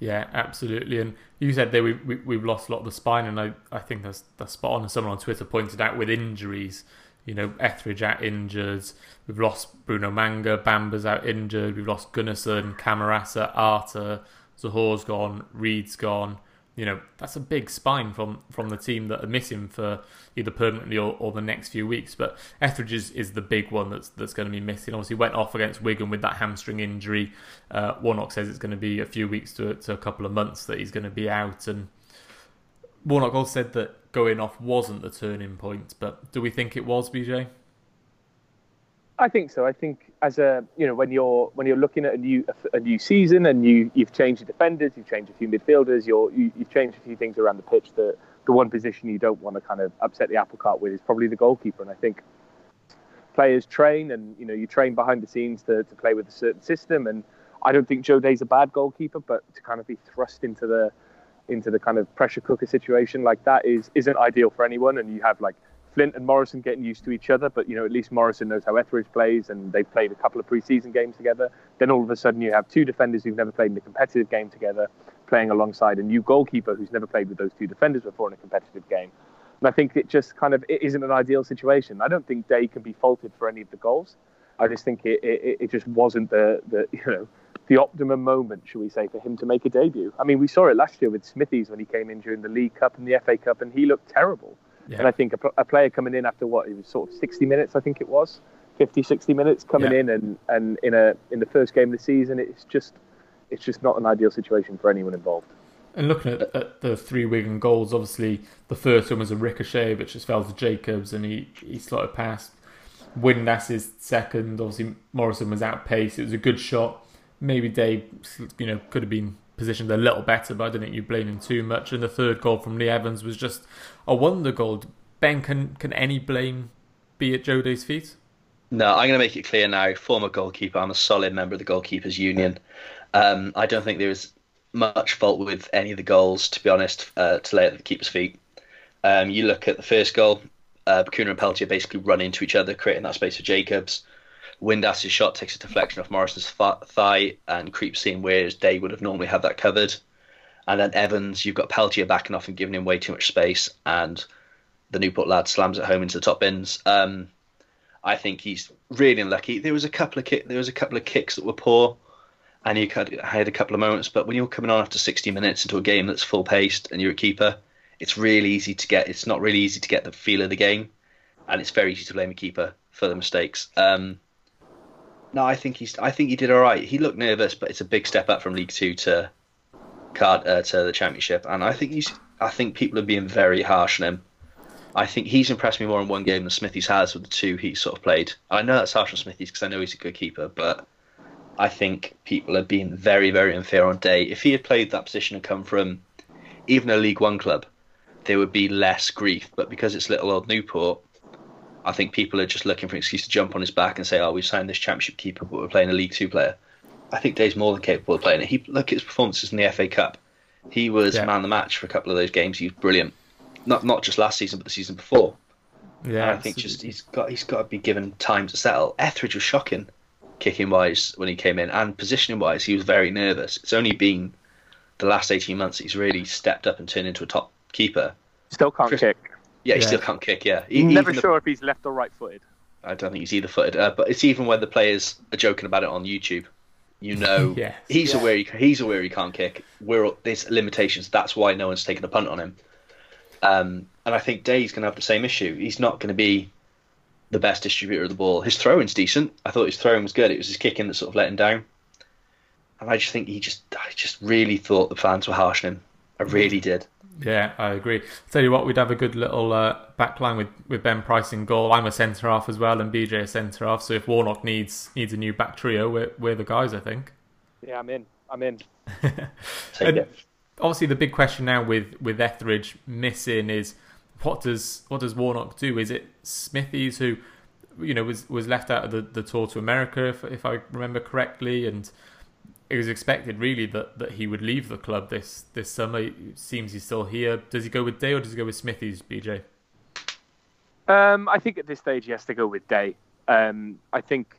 Yeah, absolutely. And you said there we, we we've lost a lot of the spine, and I, I think that's that's spot on. As someone on Twitter pointed out, with injuries, you know, Etheridge out injured. We've lost Bruno Manga, Bamba's out injured. We've lost Gunnarsson, Camarasa, Arter, Zohore's gone, Reid's gone. You know that's a big spine from from the team that are missing for either permanently or, or the next few weeks. But Etheridge is, is the big one that's that's going to be missing. Obviously, went off against Wigan with that hamstring injury. Uh, Warnock says it's going to be a few weeks to, to a couple of months that he's going to be out. And Warnock also said that going off wasn't the turning point. But do we think it was, BJ? I think so. I think as a you know when you're when you're looking at a new a new season and you you've changed your defenders, you've changed a few midfielders, you're, you you've changed a few things around the pitch. That the one position you don't want to kind of upset the apple cart with is probably the goalkeeper. And I think players train and you know you train behind the scenes to, to play with a certain system. And I don't think Joe Day's a bad goalkeeper, but to kind of be thrust into the into the kind of pressure cooker situation like that is isn't ideal for anyone. And you have like Flint and Morrison getting used to each other, but you know at least Morrison knows how Etheridge plays, and they've played a couple of preseason games together. Then all of a sudden you have two defenders who've never played in a competitive game together, playing alongside a new goalkeeper who's never played with those two defenders before in a competitive game. And I think it just kind of it isn't an ideal situation. I don't think Day can be faulted for any of the goals. I just think it, it, it just wasn't the, the you know the optimum moment, should we say, for him to make a debut. I mean, we saw it last year with Smithies when he came in during the League Cup and the FA Cup, and he looked terrible. Yeah. And I think a, a, player coming in after what it was sort of 60 minutes, I think it was 50, 60 minutes coming yeah. in, and, and in a in the first game of the season, it's just it's just not an ideal situation for anyone involved. And looking at, at, the three Wigan goals, obviously the first one was a ricochet, which just fell to Jacobs, and he he slotted past. Windass's second, obviously Morrison was outpaced. It was a good shot. Maybe Day, you know, could have been positioned a little better, but I don't think you blame him too much. And the third goal from Lee Evans was just a wonder goal. Ben, can can any blame be at Joe Day's feet? No, I'm going to make it clear now. Former goalkeeper, I'm a solid member of the goalkeepers union. Um, I don't think there is much fault with any of the goals, to be honest, uh, to lay at the keeper's feet. Um, you look at the first goal, uh, Bacuna and Peltier basically run into each other, creating that space for Jacobs. Windass's shot takes a deflection off Morrison's thigh and creeps in where Day would have normally had that covered. And then Evans, you've got Peltier backing off and giving him way too much space, and the Newport lad slams it home into the top bins. Um, I think he's really unlucky. There was a couple of kick, there was a couple of kicks that were poor, and he had, had a couple of moments. But when you're coming on after 60 minutes into a game that's full paced and you're a keeper, it's really easy to get. It's not really easy to get the feel of the game, and it's very easy to blame a keeper for the mistakes. Um, no, I think he's. I think he did all right. He looked nervous, but it's a big step up from League Two to card uh, to the Championship, and I think he's. I think people are being very harsh on him. I think he's impressed me more in one game than Smithies has with the two he's sort of played. I know that's harsh on Smithies because I know he's a good keeper, but I think people are being very, very unfair on Day. If he had played that position and come from even a League One club, there would be less grief. But because it's little old Newport, I think people are just looking for an excuse to jump on his back and say, "Oh, we've signed this Championship keeper, but we're playing a League Two player." I think Day's more than capable of playing it. He look at his performances in the FA Cup. He was yeah. man of the match for a couple of those games. He was brilliant. Not not just last season, but the season before. Yeah, and I think just he's got he's got to be given time to settle. Etheridge was shocking, kicking wise when he came in, and positioning wise, he was very nervous. It's only been the last eighteen months that he's really stepped up and turned into a top keeper. Still can't Chris, kick. Yeah, he yeah. still can't kick. Yeah, he, never sure the, if he's left or right footed. I don't think he's either footed, uh, but it's even when the players are joking about it on YouTube. You know, yes. he's yeah. aware he, he's aware he can't kick. We're there's limitations. That's why no one's taken a punt on him. Um, and I think Day's going to have the same issue. He's not going to be the best distributor of the ball. His throwing's decent. I thought his throwing was good. It was his kicking that sort of let him down. And I just think he just, I just really thought the fans were harsh on him. I really did. Yeah, I agree. I'll tell you what, we'd have a good little uh, backline with, with Ben Price in goal. I'm a centre half as well, and BJ a centre half. So if Warnock needs needs a new back trio, we're we're the guys, I think. Yeah, I'm in. I'm in. obviously, the big question now with with Etheridge missing is what does what does Warnock do? Is it Smithies who, you know, was was left out of the, the tour to America, if if I remember correctly, and it was expected really that, that he would leave the club this this summer. It seems he's still here. Does he go with Day or does he go with Smithies, BJ? Um, I think at this stage he has to go with Day. Um, I think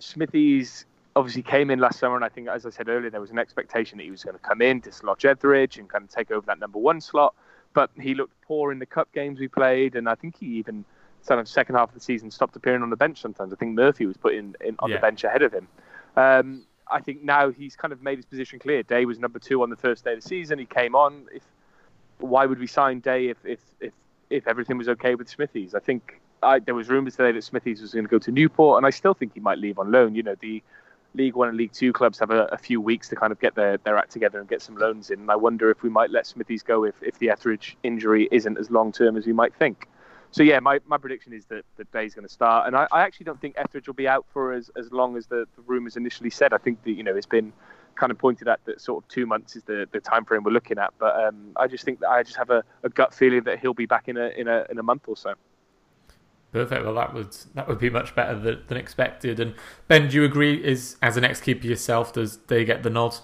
Smithies obviously came in last summer, and I think, as I said earlier, there was an expectation that he was going to come in, dislodge Etheridge, and kind of take over that number one slot. But he looked poor in the cup games we played, and I think he even, sort of second half of the season, stopped appearing on the bench sometimes. I think Murphy was put in, in on yeah. the bench ahead of him. Um, I think now he's kind of made his position clear. Day was number two on the first day of the season. He came on. If why would we sign Day if if if, if everything was okay with Smithies? I think I, there was rumours today that Smithies was going to go to Newport, and I still think he might leave on loan. You know, the League One and League Two clubs have a, a, few weeks to kind of get their, their act together and get some loans in. And I wonder if we might let Smithies go if, if the Etheridge injury isn't as long term as we might think. So yeah, my, my prediction is that, that Day's going to start, and I, I actually don't think Etheridge will be out for as, as long as the, the rumours initially said. I think that you know it's been kind of pointed at that sort of two months is the, the time frame we're looking at. But um, I just think that I just have a, a gut feeling that he'll be back in a in a in a month or so. Perfect. Well, that would that would be much better than, than expected. And Ben, do you agree? Is as an ex-keeper yourself, does they get the nod?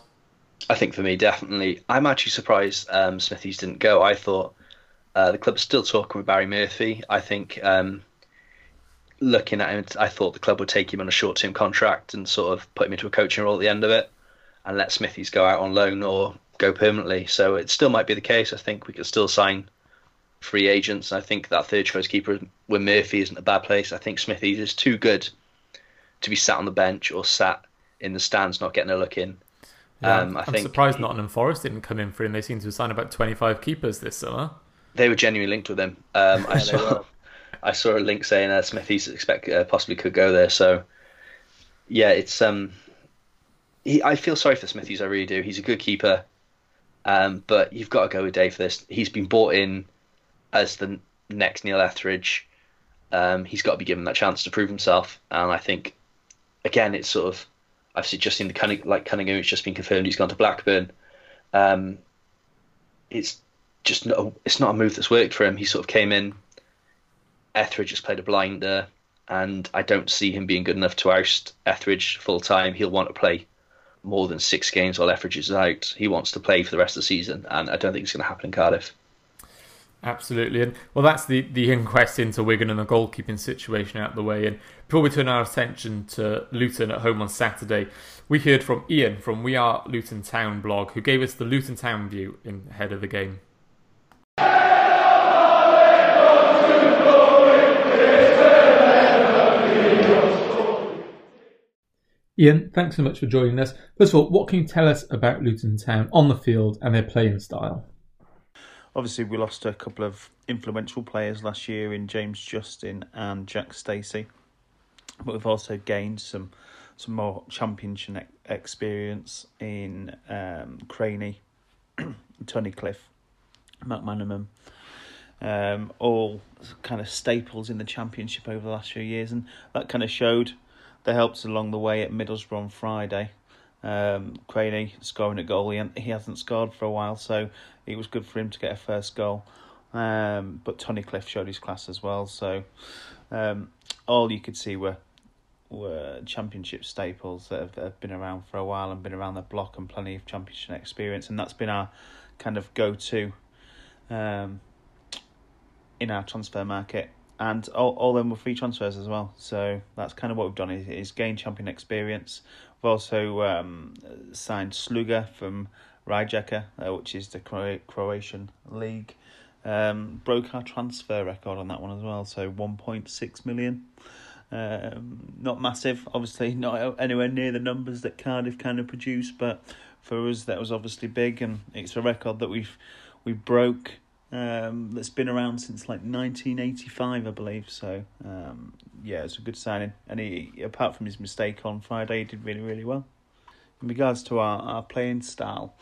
I think for me, definitely. I'm actually surprised um, Smithies didn't go. I thought uh, the club is still talking with Brian Murphy. I think um, looking at him, I thought the club would take him on a short-term contract and sort of put him into a coaching role at the end of it, and let Smithies go out on loan or go permanently. So it still might be the case. I think we could still sign free agents. I think that third choice keeper with Murphy isn't a bad place. I think Smithies is too good to be sat on the bench or sat in the stands not getting a look in. Yeah, um, I am surprised Nottingham Forest didn't come in for him. They seem to have signed about 25 keepers this summer. They were genuinely linked with him. Um, I, saw, I saw a link saying uh, Smithies expect uh, possibly could go there. So yeah, it's um, he, I feel sorry for Smithies. I really do. He's a good keeper, um, but you've got to go with Day for this. He's been bought in as the next Neil Etheridge, um, he's got to be given that chance to prove himself. And I think, again, it's sort of I've just seen the Cunning, like Cunningham, it's just been confirmed he's gone to Blackburn. Um, it's just not it's not a move that's worked for him. He sort of came in. Etheridge just played a blinder, and I don't see him being good enough to oust Etheridge full time. He'll want to play more than six games while Etheridge is out. He wants to play for the rest of the season, and I don't think it's going to happen in Cardiff. Absolutely. And well, that's the, the inquest into Wigan and the goalkeeping situation out the way. And before we turn our attention to Luton at home on Saturday, we heard from Ian from We Are Luton Town blog, who gave us the Luton Town view in ahead of the game. Ian, thanks so much for joining us. First of all, what can you tell us about Luton Town on the field and their playing style? Obviously, we lost a couple of influential players last year in James Justin and Jack Stacey, but we've also gained some some more championship experience in um, Cranie, Tunnicliffe, McManaman, um, all kind of staples in the championship over the last few years, and that kind of showed the helps along the way at Middlesbrough on Friday. Um, Cranie scoring a goal. He, he hasn't scored for a while, so it was good for him to get a first goal. Um, but Cliff showed his class as well. So um, all you could see were were championship staples that have, have been around for a while and been around the block and plenty of championship experience, and that's been our kind of go to um, in our transfer market. And all, all them were free transfers as well. So that's kind of what we've done is, is gain champion experience. We've also um, signed Sluga from Rijeka, uh, which is the Cro- Croatian league. Um, broke our transfer record on that one as well, so 1.6 million. Um, not massive, obviously, not anywhere near the numbers that Cardiff kind of produced, but for us that was obviously big, and it's a record that we've we broke um, that's been around since like 1985, I believe. So um, yeah, it's a good signing, and he apart from his mistake on Friday, he did really really well. In regards to our, our playing style,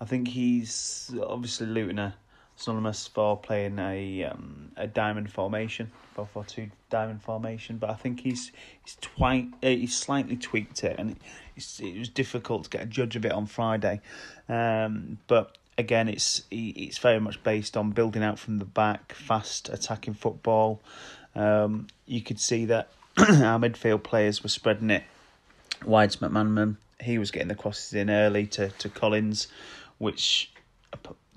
I think he's obviously Luton are synonymous for playing a um, a diamond formation, four four two diamond formation. But I think he's he's twi- uh, he's slightly tweaked it, and it's, it was difficult to get a judge of it on Friday. Um, but again, it's it's very much based on building out from the back, fast attacking football. Um, you could see that our midfield players were spreading it wide to McManaman he was getting the crosses in early to, to Collins, which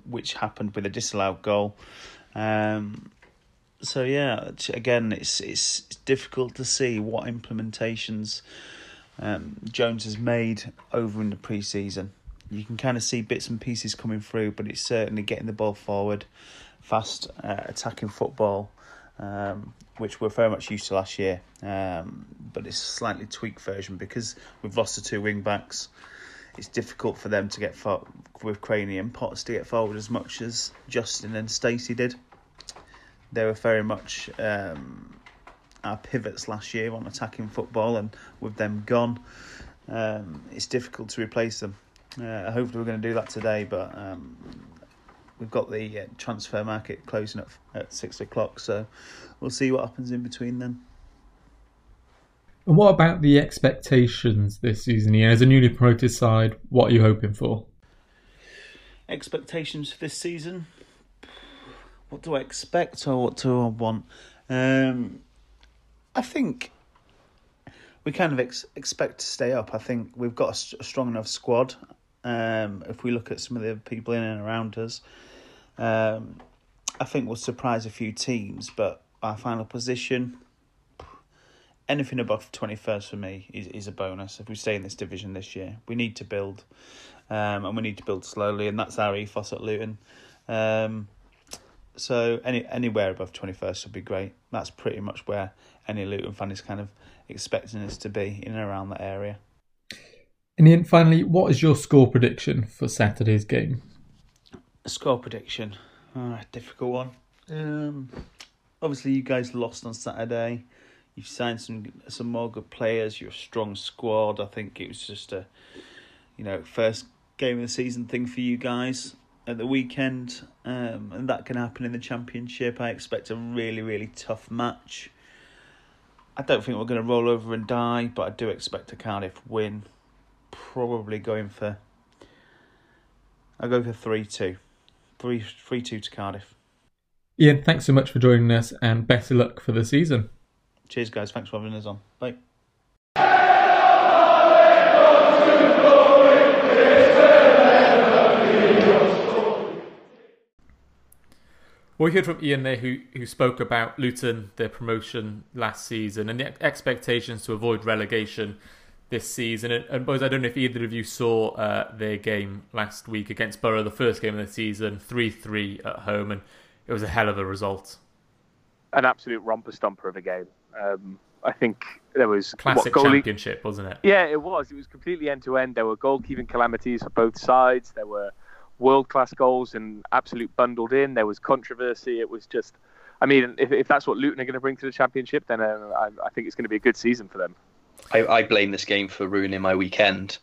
which happened with a disallowed goal. Um, so yeah, again, it's it's, difficult to see what implementations um, Jones has made over in the pre-season. You can kind of see bits and pieces coming through, but it's certainly getting the ball forward, fast uh, attacking football, um, which we're very much used to last year. Um, but it's a slightly tweaked version because we've lost the two wing backs. It's difficult for them to get fo- with Cranie and Potts to get forward as much as Justin and Stacey did. They were very much um, our pivots last year on attacking football, and with them gone, um, it's difficult to replace them. Uh, hopefully, we're going to do that today, but um, we've got the uh, transfer market closing up at six o'clock, so we'll see what happens in between then. And what about the expectations this season, Ian? As a newly promoted side, what are you hoping for? Expectations for this season? What do I expect or what do I want? Um, I think we kind of ex- expect to stay up. I think we've got a, a strong enough squad. Um, if we look at some of the people in and around us, um, I think we'll surprise a few teams. But our final position, anything above twenty first for me is is a bonus. If we stay in this division this year, we need to build, um, and we need to build slowly, and that's our ethos at Luton. Um, so any anywhere above twenty first would be great. That's pretty much where any Luton fan is kind of expecting us to be in and around that area. And then finally, what is your score prediction for Saturday's game? Score prediction, oh, difficult one. Um, obviously, you guys lost on Saturday. You've signed some some more good players. You're a strong squad. I think it was just a, you know, first game of the season thing for you guys at the weekend, um, and that can happen in the championship. I expect a really really tough match. I don't think we're going to roll over and die, but I do expect a Cardiff win. Probably going for. I'll go for 3 2. 3 3 2 to Cardiff. Ian, thanks so much for joining us and better luck for the season. Cheers, guys. Thanks for having us on. Bye. We heard from Ian there, who who spoke about Luton, their promotion last season, and the expectations to avoid relegation this season. And, boys, I don't know if either of you saw uh, their game last week against Borough, the first game of the season, three three at home, and it was a hell of a result. An absolute romper stomper of a game. Um, I think there was classic what, goalie... championship, wasn't it? Yeah, it was. It was completely end to end. There were goalkeeping calamities for both sides. There were world class goals and absolute bundled in. There was controversy. It was just, I mean, if, if that's what Luton are going to bring to the championship, then uh, I, I, think it's going to be a good season for them. I, I blame this game for ruining my weekend.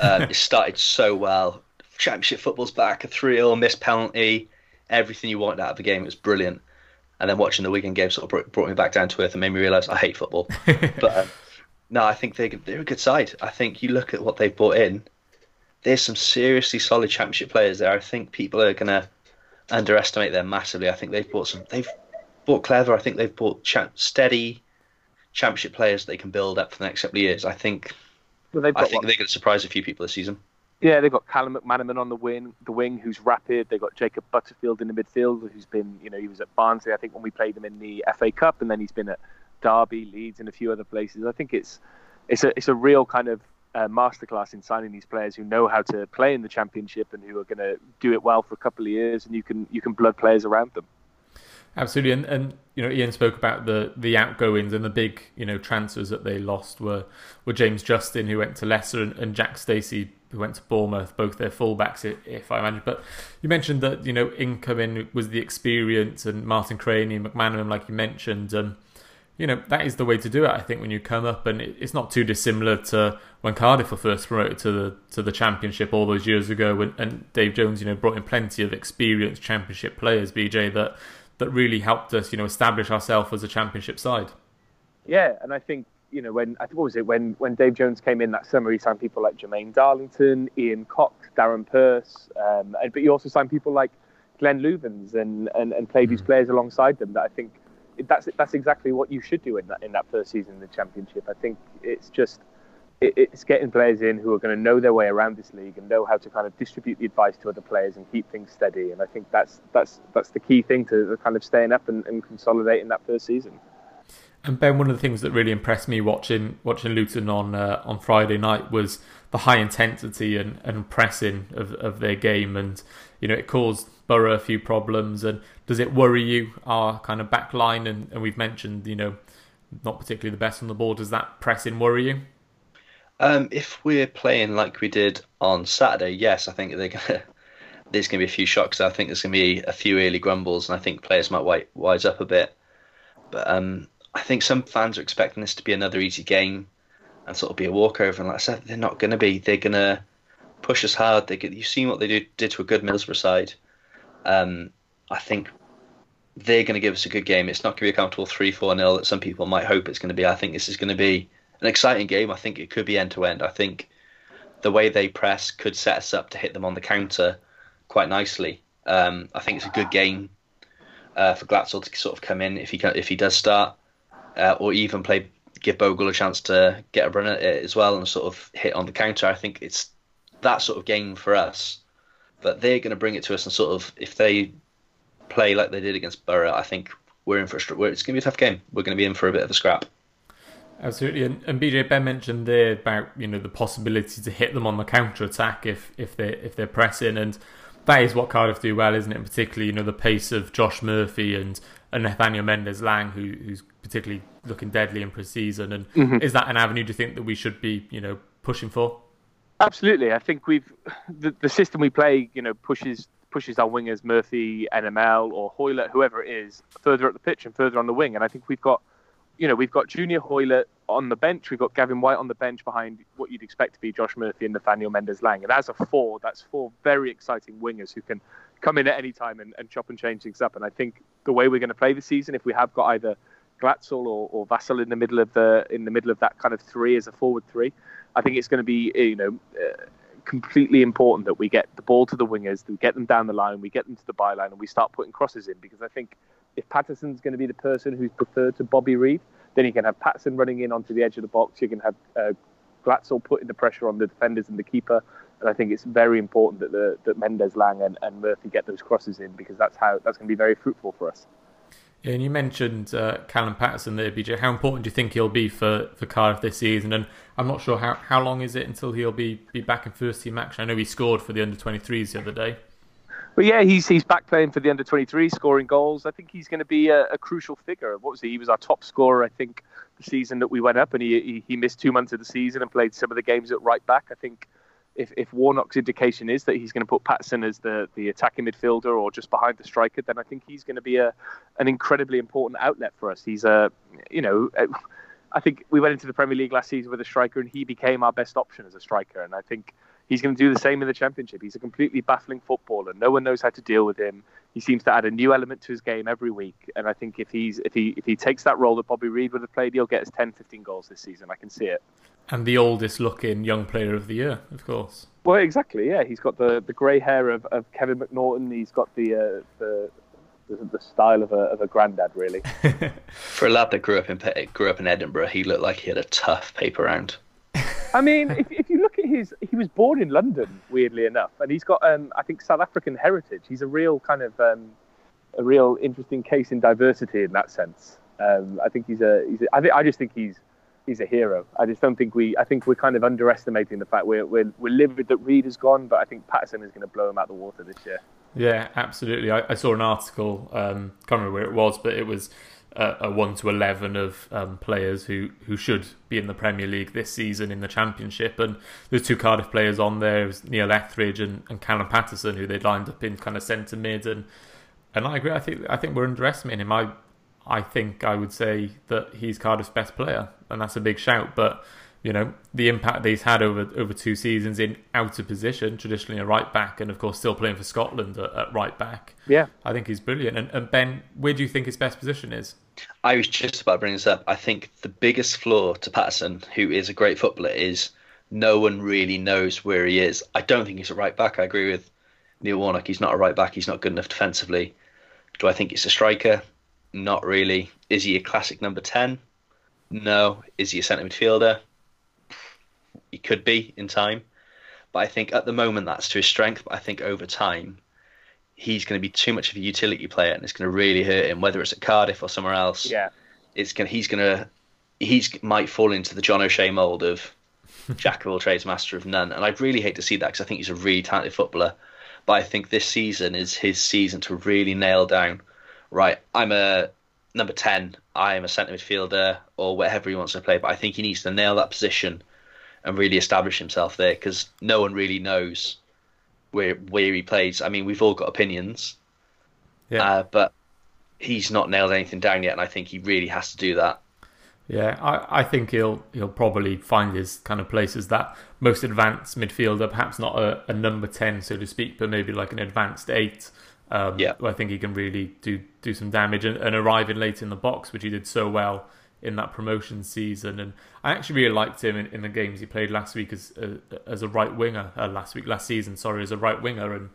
Um, it started so well. Championship football's back, a 3 0 missed penalty, everything you wanted out of the game. It was brilliant. And then watching the weekend game sort of brought, brought me back down to earth and made me realise I hate football. but um, no, I think they're, they're a good side. I think you look at what they've brought in there's some seriously solid championship players there. I think people are going to underestimate them massively. I think they've bought some. They've bought clever. I think they've bought steady championship players they can build up for the next couple of years. I think. Well, I think they're going to surprise a few people this season. Yeah, they've got Callum McManaman on the wing, the wing, who's rapid. They've got Jacob Butterfield in the midfield, who's been, you know, he was at Barnsley, I think, when we played him in the FA Cup, and then he's been at Derby, Leeds, and a few other places. I think it's it's a it's a real kind of uh, masterclass in signing these players who know how to play in the championship and who are going to do it well for a couple of years, and you can you can blood players around them. Absolutely, and, and you know Ian spoke about the the outgoings and the big you know transfers that they lost were were James Justin who went to Leicester and, and Jack Stacey who went to Bournemouth, both their fullbacks, if I imagine. But you mentioned that you know incoming was the experience and Martin Cranie and McManaman, like you mentioned. Um, you know that is the way to do it. I think when you come up, and it's not too dissimilar to when Cardiff were first promoted to the to the Championship all those years ago, when, and Dave Jones, you know, brought in plenty of experienced Championship players, BJ, that that really helped us, you know, establish ourselves as a Championship side. Yeah, and I think you know when I think what was it when when Dave Jones came in that summer, he signed people like Jermaine Darlington, Ian Cox, Darren Purse, um, but he also signed people like Glenn Loovens and and, and played mm. these players alongside them that I think that's that's exactly what you should do in that in that first season in the championship. I think it's just it, it's getting players in who are going to know their way around this league and know how to kind of distribute the advice to other players and keep things steady. And I think that's that's that's the key thing to kind of staying up and, and consolidating that first season. And Ben, one of the things that really impressed me watching watching Luton on uh, on Friday night was the high intensity and, and pressing of, of their game, and you know it caused Borough a few problems. And does it worry you our kind of back line? And, and we've mentioned you know not particularly the best on the ball. Does that pressing worry you? Um, if we're playing like we did on Saturday, yes, I think they're gonna, there's going to be a few shocks. I think there's going to be a few early grumbles, and I think players might wise up a bit. But um, I think some fans are expecting this to be another easy game and sort of be a walkover. And like I said, they're not going to be. They're going to push us hard. They get, you've seen what they do, did to a good Middlesbrough side. Um, I think they're going to give us a good game. It's not going to be a comfortable 3 4 0 that some people might hope it's going to be. I think this is going to be an exciting game. I think it could be end to end. I think the way they press could set us up to hit them on the counter quite nicely. Um, I think it's a good game uh, for Glatzel to sort of come in if he if he does start, uh, or even play give Bogle a chance to get a run at it as well and sort of hit on the counter. I think it's that sort of game for us. But they're going to bring it to us and sort of if they play like they did against Borough, I think we're in for a it's going to be a tough game. We're going to be in for a bit of a scrap. Absolutely, and, and BJ Ben mentioned there about you know the possibility to hit them on the counter attack if if they if they're pressing, and that is what Cardiff do well, isn't it? Particularly you know the pace of Josh Murphy and, and Nathaniel Mendez-Laing, who, who's particularly looking deadly in pre-season. And mm-hmm. is that an avenue? Do you think that we should be you know pushing for? Absolutely, I think we've the, the system we play you know pushes pushes our wingers Murphy, NML, or Hoilett, whoever it is, further up the pitch and further on the wing, and I think we've got you know, we've got Junior Hoilett on the bench. We've got Gavin Whyte on the bench behind what you'd expect to be Josh Murphy and Nathaniel Mendez-Laing. And as a four, that's four very exciting wingers who can come in at any time and, and chop and change things up. And I think the way we're going to play the season, if we have got either Glatzel or, or Vassell in the middle of the in the middle of that kind of three as a forward three, I think it's going to be you know. Uh, completely important that we get the ball to the wingers, we get them down the line, we get them to the byline, and we start putting crosses in. Because I think if Paterson's going to be the person who's preferred to Bobby Reid, then you can have Paterson running in onto the edge of the box. You can have uh, Glatzel putting the pressure on the defenders and the keeper. And I think it's very important that the that Mendez-Laing and, and Murphy get those crosses in because that's how that's going to be very fruitful for us. Yeah, and you mentioned uh, Callum Paterson there, BJ. How important do you think he'll be for, for Cardiff this season? And I'm not sure how, how long is it until he'll be, be back in first team action. I know he scored for the under 23s the other day. But yeah, he's he's back playing for the under 23, scoring goals. I think he's going to be a, a, crucial figure. What was he? He was our top scorer, I think, the season that we went up, and he, he, he missed two months of the season and played some of the games at right back. I think if if Warnock's indication is that he's going to put Patson as the the attacking midfielder or just behind the striker, then I think he's going to be a an incredibly important outlet for us. He's a you know. Eh, I think we went into the Premier League last season with a striker, and he became our best option as a striker. And I think He's going to do the same in the championship. He's a completely baffling footballer. No one knows how to deal with him. He seems to add a new element to his game every week. And I think if he's if he if he takes that role that Bobby Reid would have played, he'll get us 10, 15 goals this season. I can see it. And the oldest looking young player of the year, of course. Well, exactly. Yeah, he's got the, the grey hair of, of Kevin McNaughton. He's got the uh, the, the, the style of a of a granddad, really. For a lad that grew up in grew up in Edinburgh, he looked like he had a tough paper round. I mean, if, his, he was born in London, weirdly enough, and he's got, um, I think, South African heritage. He's a real kind of, um, a real interesting case in diversity in that sense. Um, I think he's a, he's a I, th- I just think he's, he's a hero. I just don't think we, I think we're kind of underestimating the fact we're, we're, we're livid that Reid has gone, but I think Paterson is going to blow him out the water this year. Yeah, absolutely. I, I saw an article, um, can't remember where it was, but it was a, one to eleven of um, players who, who should be in the Premier League this season in the Championship, and there's two Cardiff players on there, Neil Etheridge and, and Callum Paterson, who they lined up in kind of centre mid, and and I agree. I think I think we're underestimating him. I I think I would say that he's Cardiff's best player, and that's a big shout, but you know the impact that he's had over over two seasons in out of position, traditionally a right back, and of course still playing for Scotland at, at right back. Yeah, I think he's brilliant. And, and, Ben, where do you think his best position is? I was just about to bring this up. I think the biggest flaw to Paterson, who is a great footballer, is no one really knows where he is. I don't think he's a right back. I agree with Neil Warnock. He's not a right back. He's not good enough defensively. Do I think he's a striker? Not really. Is he a classic number ten? No. Is he a centre midfielder? He could be in time. But I think at the moment that's to his strength. But I think over time, he's going to be too much of a utility player, and it's going to really hurt him. Whether it's at Cardiff or somewhere else, yeah, it's going. He's going to. He's might fall into the John O'Shea mold of jack of all trades, master of none. And I'd really hate to see that because I think he's a really talented footballer. But I think this season is his season to really nail down. Right, I'm a number ten. I am a centre midfielder or whatever he wants to play. But I think he needs to nail that position and really establish himself there because no one really knows where where he plays. I mean, we've all got opinions, Yeah. uh, but he's not nailed anything down yet, and I think he really has to do that. Yeah, I, I think he'll he'll probably find his kind of place as that most advanced midfielder, perhaps not a, a number ten so to speak, but maybe like an advanced eight. Um, Yeah. I think he can really do do some damage and, and arriving late in the box, which he did so well in that promotion season. And I actually really liked him in, in the games he played last week as uh, as a right winger. Uh, last week, last season, sorry, as a right winger, and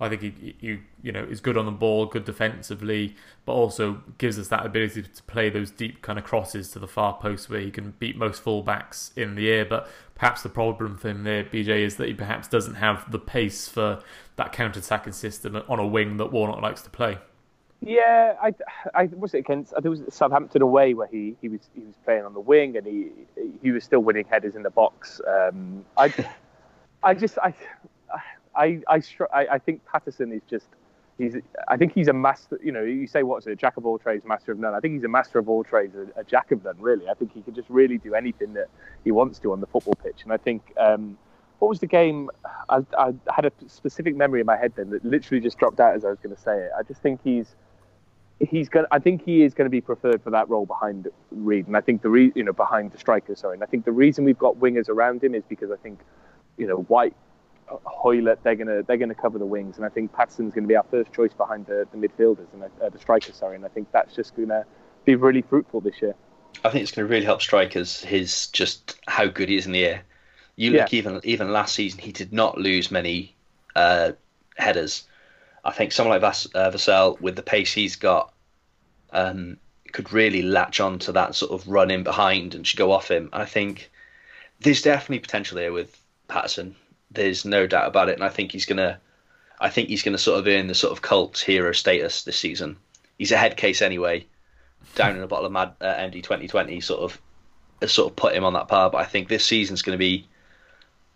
I think he, he you know is good on the ball, good defensively, but also gives us that ability to play those deep kind of crosses to the far post where he can beat most fullbacks in the air. But perhaps the problem for him there, BJ, is that he perhaps doesn't have the pace for that counter-attacking system on a wing that Warnock likes to play. Yeah, I, I was it against. I think it was Southampton away where he, he was he was playing on the wing and he he was still winning headers in the box. Um, I I just I I I, str- I I think Patterson is just he's I think he's a master. You know, you say what's it, a jack of all trades, master of none. I think he's a master of all trades, a, a jack of none. Really, I think he can just really do anything that he wants to on the football pitch. And I think. Um, what was the game? I, I had a specific memory in my head then that literally just dropped out as I was going to say it. I just think he's he's going. I think he is going to be preferred for that role behind Reid, and I think the re, you know behind the striker. Sorry, and I think the reason we've got wingers around him is because I think you know Whyte, Hoilett, they're gonna they're gonna cover the wings, and I think Patson's going to be our first choice behind the, the midfielders and uh, the strikers. Sorry, and I think that's just going to be really fruitful this year. I think it's going to really help strikers. His just how good he is in the air. You look Yeah. even even last season, he did not lose many uh, headers. I think someone like Vas, uh, Vassell, with the pace he's got, um, could really latch on to that sort of run in behind and should go off him. I think there's definitely potential there with Paterson. There's no doubt about it, and I think he's gonna. I think he's to sort of earn the sort of cult hero status this season. He's a head case anyway. Down in a bottle of Mad uh, MD 2020 sort of has sort of put him on that par. But I think this season's going to be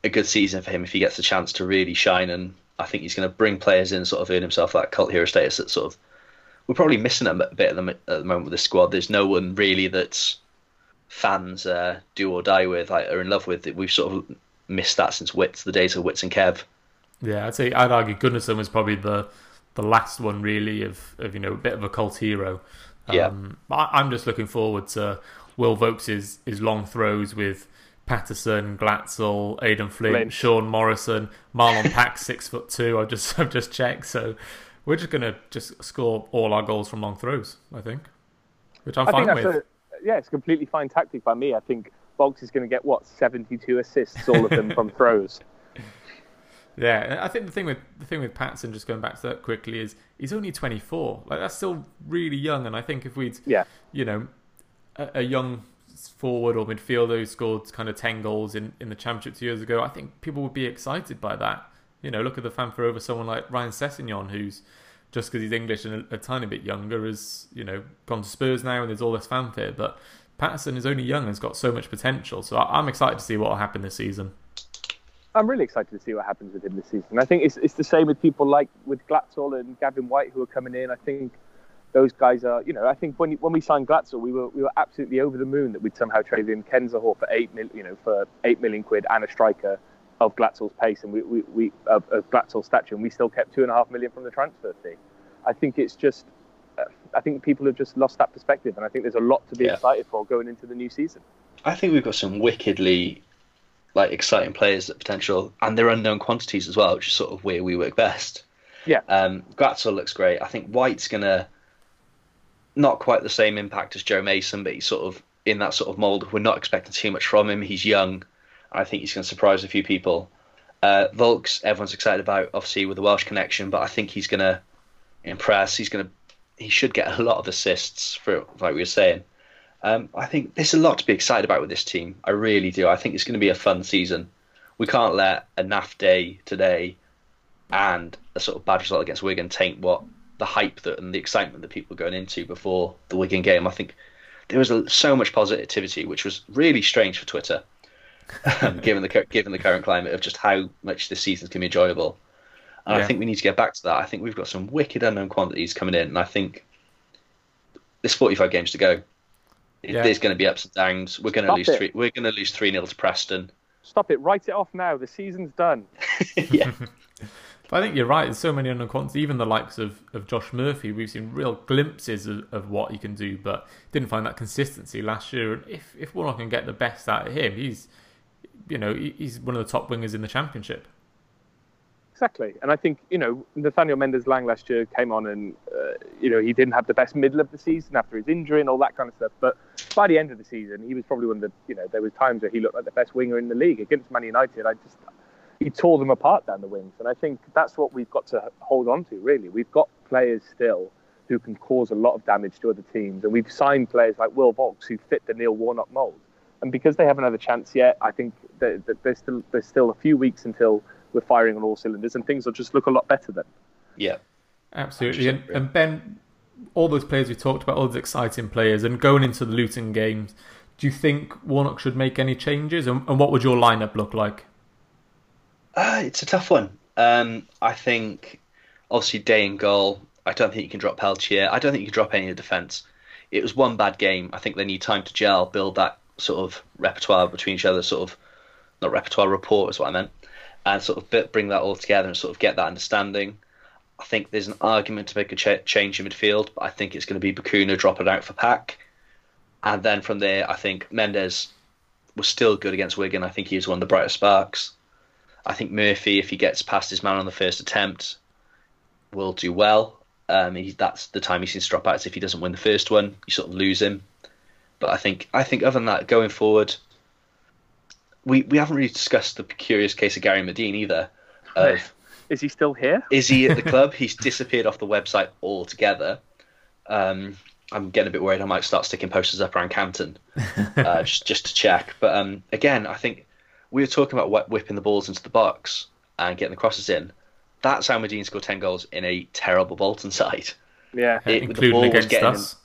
a good season for him if he gets the chance to really shine. And I think he's going to bring players in, sort of earn himself that cult hero status. That sort of we're probably missing a bit at the, at the moment with this squad. There's no one really that's fans uh, do or die with, like, are in love with. We've sort of missed that since Wits, the days of Wits and Kev. Yeah, I'd say I'd argue Gunnarsson was probably the the last one really of, of you know a bit of a cult hero. Yeah. Um, I, I'm just looking forward to Will Vaulks' his long throws with Paterson, Glatzel, Aden Flint, Flint. Sean Morrison, Marlon Pack, six foot two. I've just I've just checked, so we're just gonna just score all our goals from long throws. I think, which I'm I fine with. a yeah, it's a completely fine tactic by me. I think Boggs is going to get what 72 assists, all of them from throws. Yeah, I think the thing with the thing with Patson, just going back to that quickly, is he's only 24. Like that's still really young, and I think if we'd, Yeah. you know, a, a young forward or midfielder who scored kind of 10 goals in, in the championship two years ago, I think people would be excited by that. You know, look at the fanfare over someone like Ryan Sessegnon, who's just because he's English and a, a tiny bit younger, has you know gone to Spurs now, and there's all this fanfare. But Paterson is only young and has got so much potential, so I, I'm excited to see what will happen this season. I'm really excited to see what happens with him this season. I think it's it's the same with people like with Glatzel and Gavin Whyte who are coming in. I think those guys are, you know, I think when when we signed Glatzel, we were we were absolutely over the moon that we'd somehow traded in Ken Zohore for eight mil, you know, for eight million quid and a striker of Glatzel's pace and we we, we of, of Glatzel's stature, and we still kept two and a half million from the transfer fee. I think it's just. uh, I think people have just lost that perspective, and I think there's a lot to be Yeah. excited for going into the new season. I think we've got some wickedly like exciting players at potential, and they're unknown quantities as well, which is sort of where we work best. Yeah. Um, Glatzel looks great. I think Whyte's gonna not quite the same impact as Joe Mason, but he's sort of in that sort of mold. We're not expecting too much from him. He's young. I think he's going to surprise a few people. Uh, Vaulks, everyone's excited about, obviously with the Welsh connection, but I think he's going to impress. He's going to, he should get a lot of assists for, like we were saying. Um, I think there's a lot to be excited about with this team. I really do. I think it's going to be a fun season. We can't let a naff day today and a sort of bad result against Wigan taint what the hype that and the excitement that people were going into before the Wigan game. I think there was a, so much positivity, which was really strange for Twitter. um, given the given the current climate of just how much this season's going to be enjoyable. And Yeah. I think we need to get back to that. I think we've got some wicked unknown quantities coming in, and I think there's 45 games to go. Yeah. There's going to be ups and downs. We're going to lose it. three. We're going to lose three 0 to Preston. Stop it. Write it off now. The season's done. yeah, But I think you're right. There's so many unknown quantities. Even the likes of, of Josh Murphy, we've seen real glimpses of, of what he can do, but didn't find that consistency last year. And if if Warnock can get the best out of him, he's you know he's one of the top wingers in the championship. Exactly, and I think you know Nathaniel Mendez-Laing last year came on and uh, you know he didn't have the best middle of the season after his injury and all that kind of stuff. But by the end of the season, he was probably one of the you know there was times where he looked like the best winger in the league against Man United. I just he tore them apart down the wings, and I think that's what we've got to hold on to. Really, we've got players still who can cause a lot of damage to other teams, and we've signed players like Will Vaulks who fit the Neil Warnock mould. And because they haven't had a chance yet, I think that, that there's still there's still a few weeks until we're firing on all cylinders, and things will just look a lot better then. yeah. Absolutely. And, and Ben, all those players we talked about, all those exciting players, and going into the Luton games, do you think Warnock should make any changes? And, and what would your lineup look like? Uh, it's a tough one. Um, I think obviously Day and goal. I don't think you can drop Peltier. I don't think you can drop any of the defence. It was one bad game. I think they need time to gel, build that sort of repertoire between each other, sort of not repertoire rapport is what I meant, and sort of bring that all together and sort of get that understanding. I think there's an argument to make a ch- change in midfield, but I think it's going to be Bacuna drop it out for Pack, and then from there, I think Mendez was still good against Wigan. I think he was one of the brightest sparks. I think Murphy, if he gets past his man on the first attempt, will do well. Um, he, that's the time he seems dropouts. If he doesn't win the first one, you sort of lose him. But I think I think other than that, going forward, we we haven't really discussed the curious case of Gary Madine either. Of Is he still here? is he at the club? He's disappeared off the website altogether. Um, I'm getting a bit worried. I might start sticking posters up around Campton uh, just just to check. But um, again, I think we were talking about whipping the balls into the box and getting the crosses in. That's how Madine scored ten goals in a terrible Bolton side. Yeah. It- the including ball was against getting us.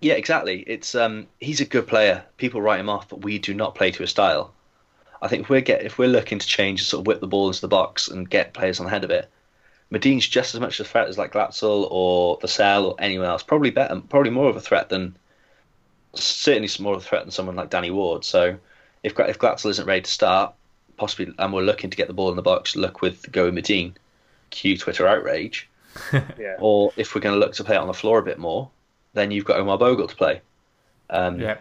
Yeah, exactly. It's um, he's a good player. People write him off, but we do not play to his style. I think if we're get if we're looking to change and sort of whip the ball into the box and get players on the head of it, Madine's just as much a threat as like Glatzel or Vassell or anyone else. Probably better, probably more of a threat than certainly more of a threat than someone like Danny Ward. So if Gra- if Glatzel isn't ready to start, possibly, and we're looking to get the ball in the box, look with go with Madine. Cue Twitter outrage. Yeah. Or if we're going to look to play it on the floor a bit more, then you've got Omar Bogle to play. Um, Yeah.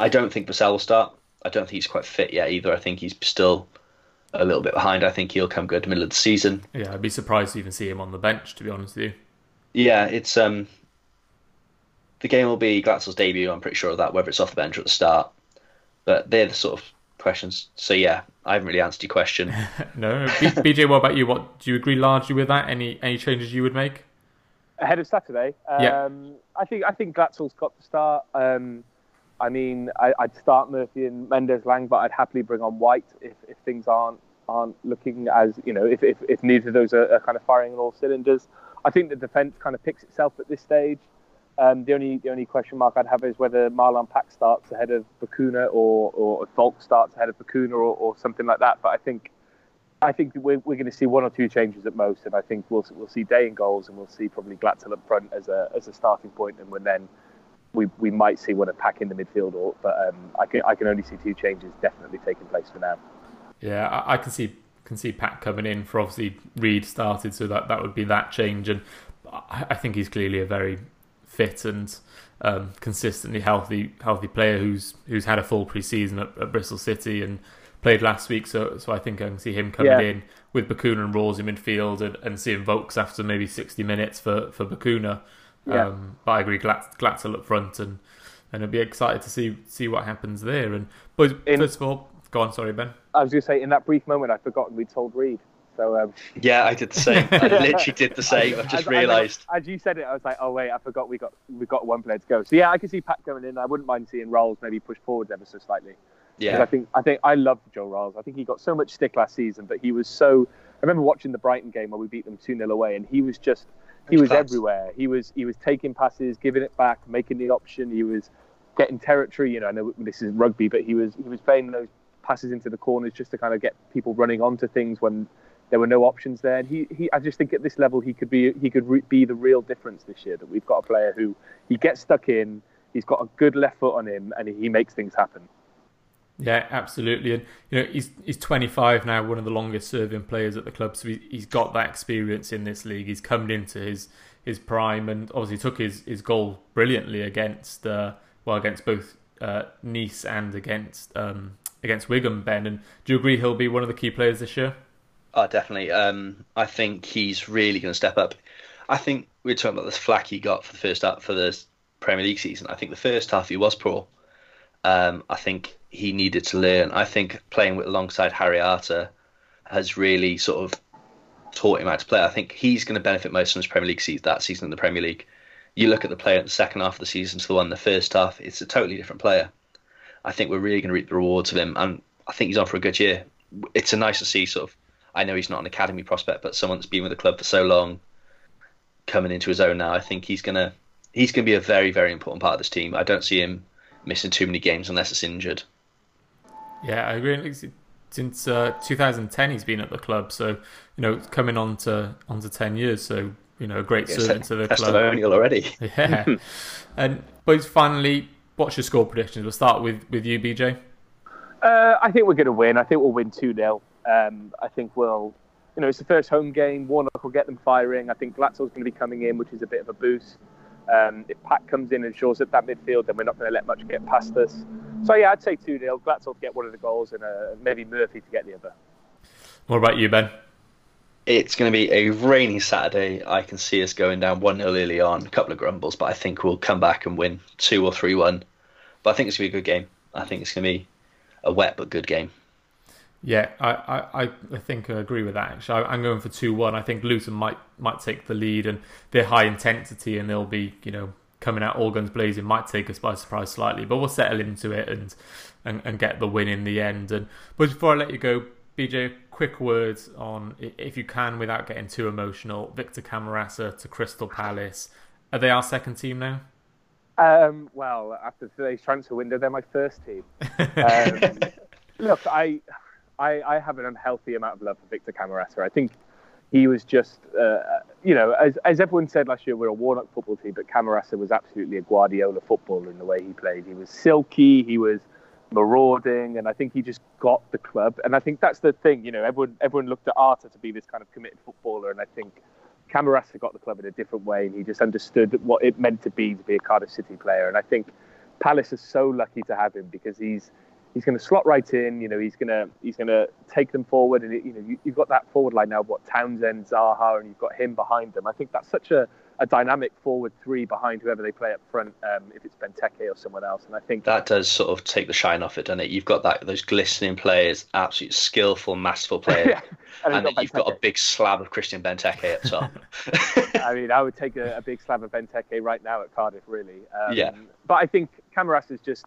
I don't think Vassell will start. I don't think he's quite fit yet either. I think he's still a little bit behind. I think he'll come good middle of the season. Yeah, I'd be surprised to even see him on the bench, to be honest with you. Yeah, it's um the game will be Glatzel's debut. I'm pretty sure of that, whether it's off the bench or at the start. But they're the sort of questions. So yeah, I haven't really answered your question. No, no. B- BJ, what about you? What do you agree largely with that? Any any changes you would make? ahead of Saturday. Um, Yeah. I think I think Glatzel's got to start. Um, I mean, I, I'd start Murphy and Mendez-Laing, but I'd happily bring on Whyte if, if things aren't aren't looking as you know if if, if neither of those are, are kind of firing on all cylinders. I think the defence kind of picks itself at this stage. Um, the only the only question mark I'd have is whether Marlon Pack starts ahead of Bacuna or or Vaulks starts ahead of Bacuna or, or something like that. But I think I think we're, we're going to see one or two changes at most, and I think we'll we'll see Day in goals, and we'll see probably Glatzel up front as a as a starting point, and when then we we might see one of Pack in the midfield, or but um, I can I can only see two changes definitely taking place for now. Yeah, I, I can see can see Pack coming in for obviously Reid started, so that that would be that change, and I, I think he's clearly a very fit and um, consistently healthy healthy player who's who's had a full pre-season at, at Bristol City and played last week. So so I think I can see him coming Yeah. in with Bacuna and Ralls in midfield and, and seeing Vaulks after maybe sixty minutes for for Bacuna. Yeah. Um, but I agree, Glat, Glatzel up front, and and I'd be excited to see see what happens there. And but In- first of all, go on, sorry Ben. I was going to say in that brief moment I'd forgotten we'd told Reid. So um, yeah, I did the same. I literally did the same. I've just realised. as, you said it, I was like, oh wait, I forgot we got we got one player to go. So yeah, I can see Pack coming in. I wouldn't mind seeing Ralls maybe push forward ever so slightly. Yeah, I think I think I loved Joe Ralls. I think he got so much stick last season, but he was so. I remember watching the Brighton game where we beat them two 0 away, and he was just he was everywhere. He was he was taking passes, giving it back, making the option. He was getting territory. You know, I know this is rugby, but he was he was playing those passes into the corners just to kind of get people running onto things when there were no options there. And he, he I just think at this level he could be he could re- be the real difference this year. That we've got a player who he gets stuck in, he's got a good left foot on him, and he makes things happen. Yeah, absolutely, and you know he's he's 25 now, one of the longest serving players at the club, so he, he's got that experience in this league. He's coming into his his prime, and obviously took his, his goal brilliantly against uh, well against both uh, Nice and against um, against Wigan. Ben, and do you agree he'll be one of the key players this year? Oh, definitely. Um, I think he's really going to step up. I think we are talking about this flack he got for the first half for the Premier League season. I think the first half he was poor. Um, I think he needed to learn. I think playing with alongside Harry Arter has really sort of taught him how to play. I think he's going to benefit most from his Premier League season, that season in the Premier League. You look at the player in the second half of the season to the one in the first half, it's a totally different player. I think we're really going to reap the rewards of him, and I think he's on for a good year. It's a nice to see sort of. I know he's not an academy prospect, but someone that's been with the club for so long, coming into his own now. I think he's gonna he's gonna be a very very important part of this team. I don't see him missing too many games unless it's injured. Yeah, I agree. Since uh, 2010, he's been at the club, so you know coming on to on to 10 years. So you know, a great yeah, servant to the testimonial club. already. Yeah, and but finally, what's your score predictions? We'll start with with you, BJ. Uh, I think we're going to win. I think we'll win two 0 um, I think we'll, you know, it's the first home game. Warnock will get them firing. I think Glatzel's going to be coming in, which is a bit of a boost. Um, if Pack comes in and shows up that midfield, then we're not going to let much get past us. So yeah, I'd say two 0 Glatzel to get one of the goals, and uh, maybe Murphy to get the other. What about you, Ben? It's going to be a rainy Saturday. I can see us going down 1 0 early on, a couple of grumbles, but I think we'll come back and win 2 or 3 1. But I think it's going to be a good game. I think it's going to be a wet but good game. Yeah, I, I, I think I agree with that. Actually, I'm going for two one. I think Luton might might take the lead, and they're high intensity, and they'll be you know coming out all guns blazing. Might take us by surprise slightly, but we'll settle into it and and, and get the win in the end. And but before I let you go, BJ, quick words on if you can without getting too emotional. Victor Camarasa to Crystal Palace. Are they our second team now? Um, well, after today's transfer window, they're my first team. Um, look, I I, I have an unhealthy amount of love for Victor Camarasa. I think he was just, uh, you know, as, as everyone said last year, we're a Warnock football team, but Camarasa was absolutely a Guardiola footballer in the way he played. He was silky, he was marauding, and I think he just got the club. And I think that's the thing, you know, everyone everyone looked at Arter to be this kind of committed footballer, and I think Camarasa got the club in a different way, and he just understood what it meant to be to be a Cardiff City player. And I think Palace is so lucky to have him because he's he's going to slot right in. You know, he's going to he's going to take them forward, and you know, you, have got that forward line now. What Townsend, Zaha, and you've got him behind them. I think that's such a, a dynamic forward three behind whoever they play up front. Um, if it's Benteke or someone else, and I think that does sort of take the shine off it, doesn't it? You've got that those glistening players, absolute skillful, masterful players. yeah. And, and then you've got a big slab of Christian Benteke up top. I mean, I would take a, a, big slab of Benteke right now at Cardiff, really. Um, yeah. But I think Camarasa is just.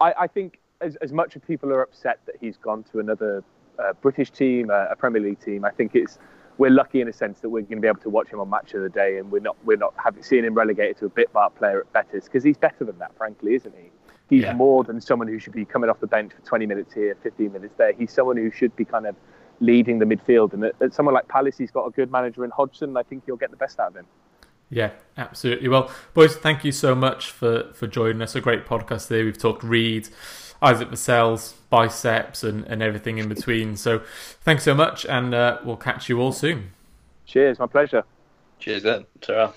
I, I think as, as much as people are upset that he's gone to another uh, British team, uh, a Premier League team, I think it's we're lucky in a sense that we're going to be able to watch him on Match of the Day, and we're not we're not having seen him relegated to a bit part player at Betis because he's better than that, frankly, isn't he? He's yeah. more than someone who should be coming off the bench for 20 minutes here, 15 minutes there. He's someone who should be kind of leading the midfield, and at, at someone like Palace, he's got a good manager in Hodgson. I think he'll get the best out of him. Yeah, absolutely. Well, boys, thank you so much for for joining us. A great podcast there. We've talked Reid. Isaac Vassell's biceps and, and everything in between. So thanks so much, and uh, we'll catch you all soon. Cheers, my pleasure. Cheers, then. Ta-ra.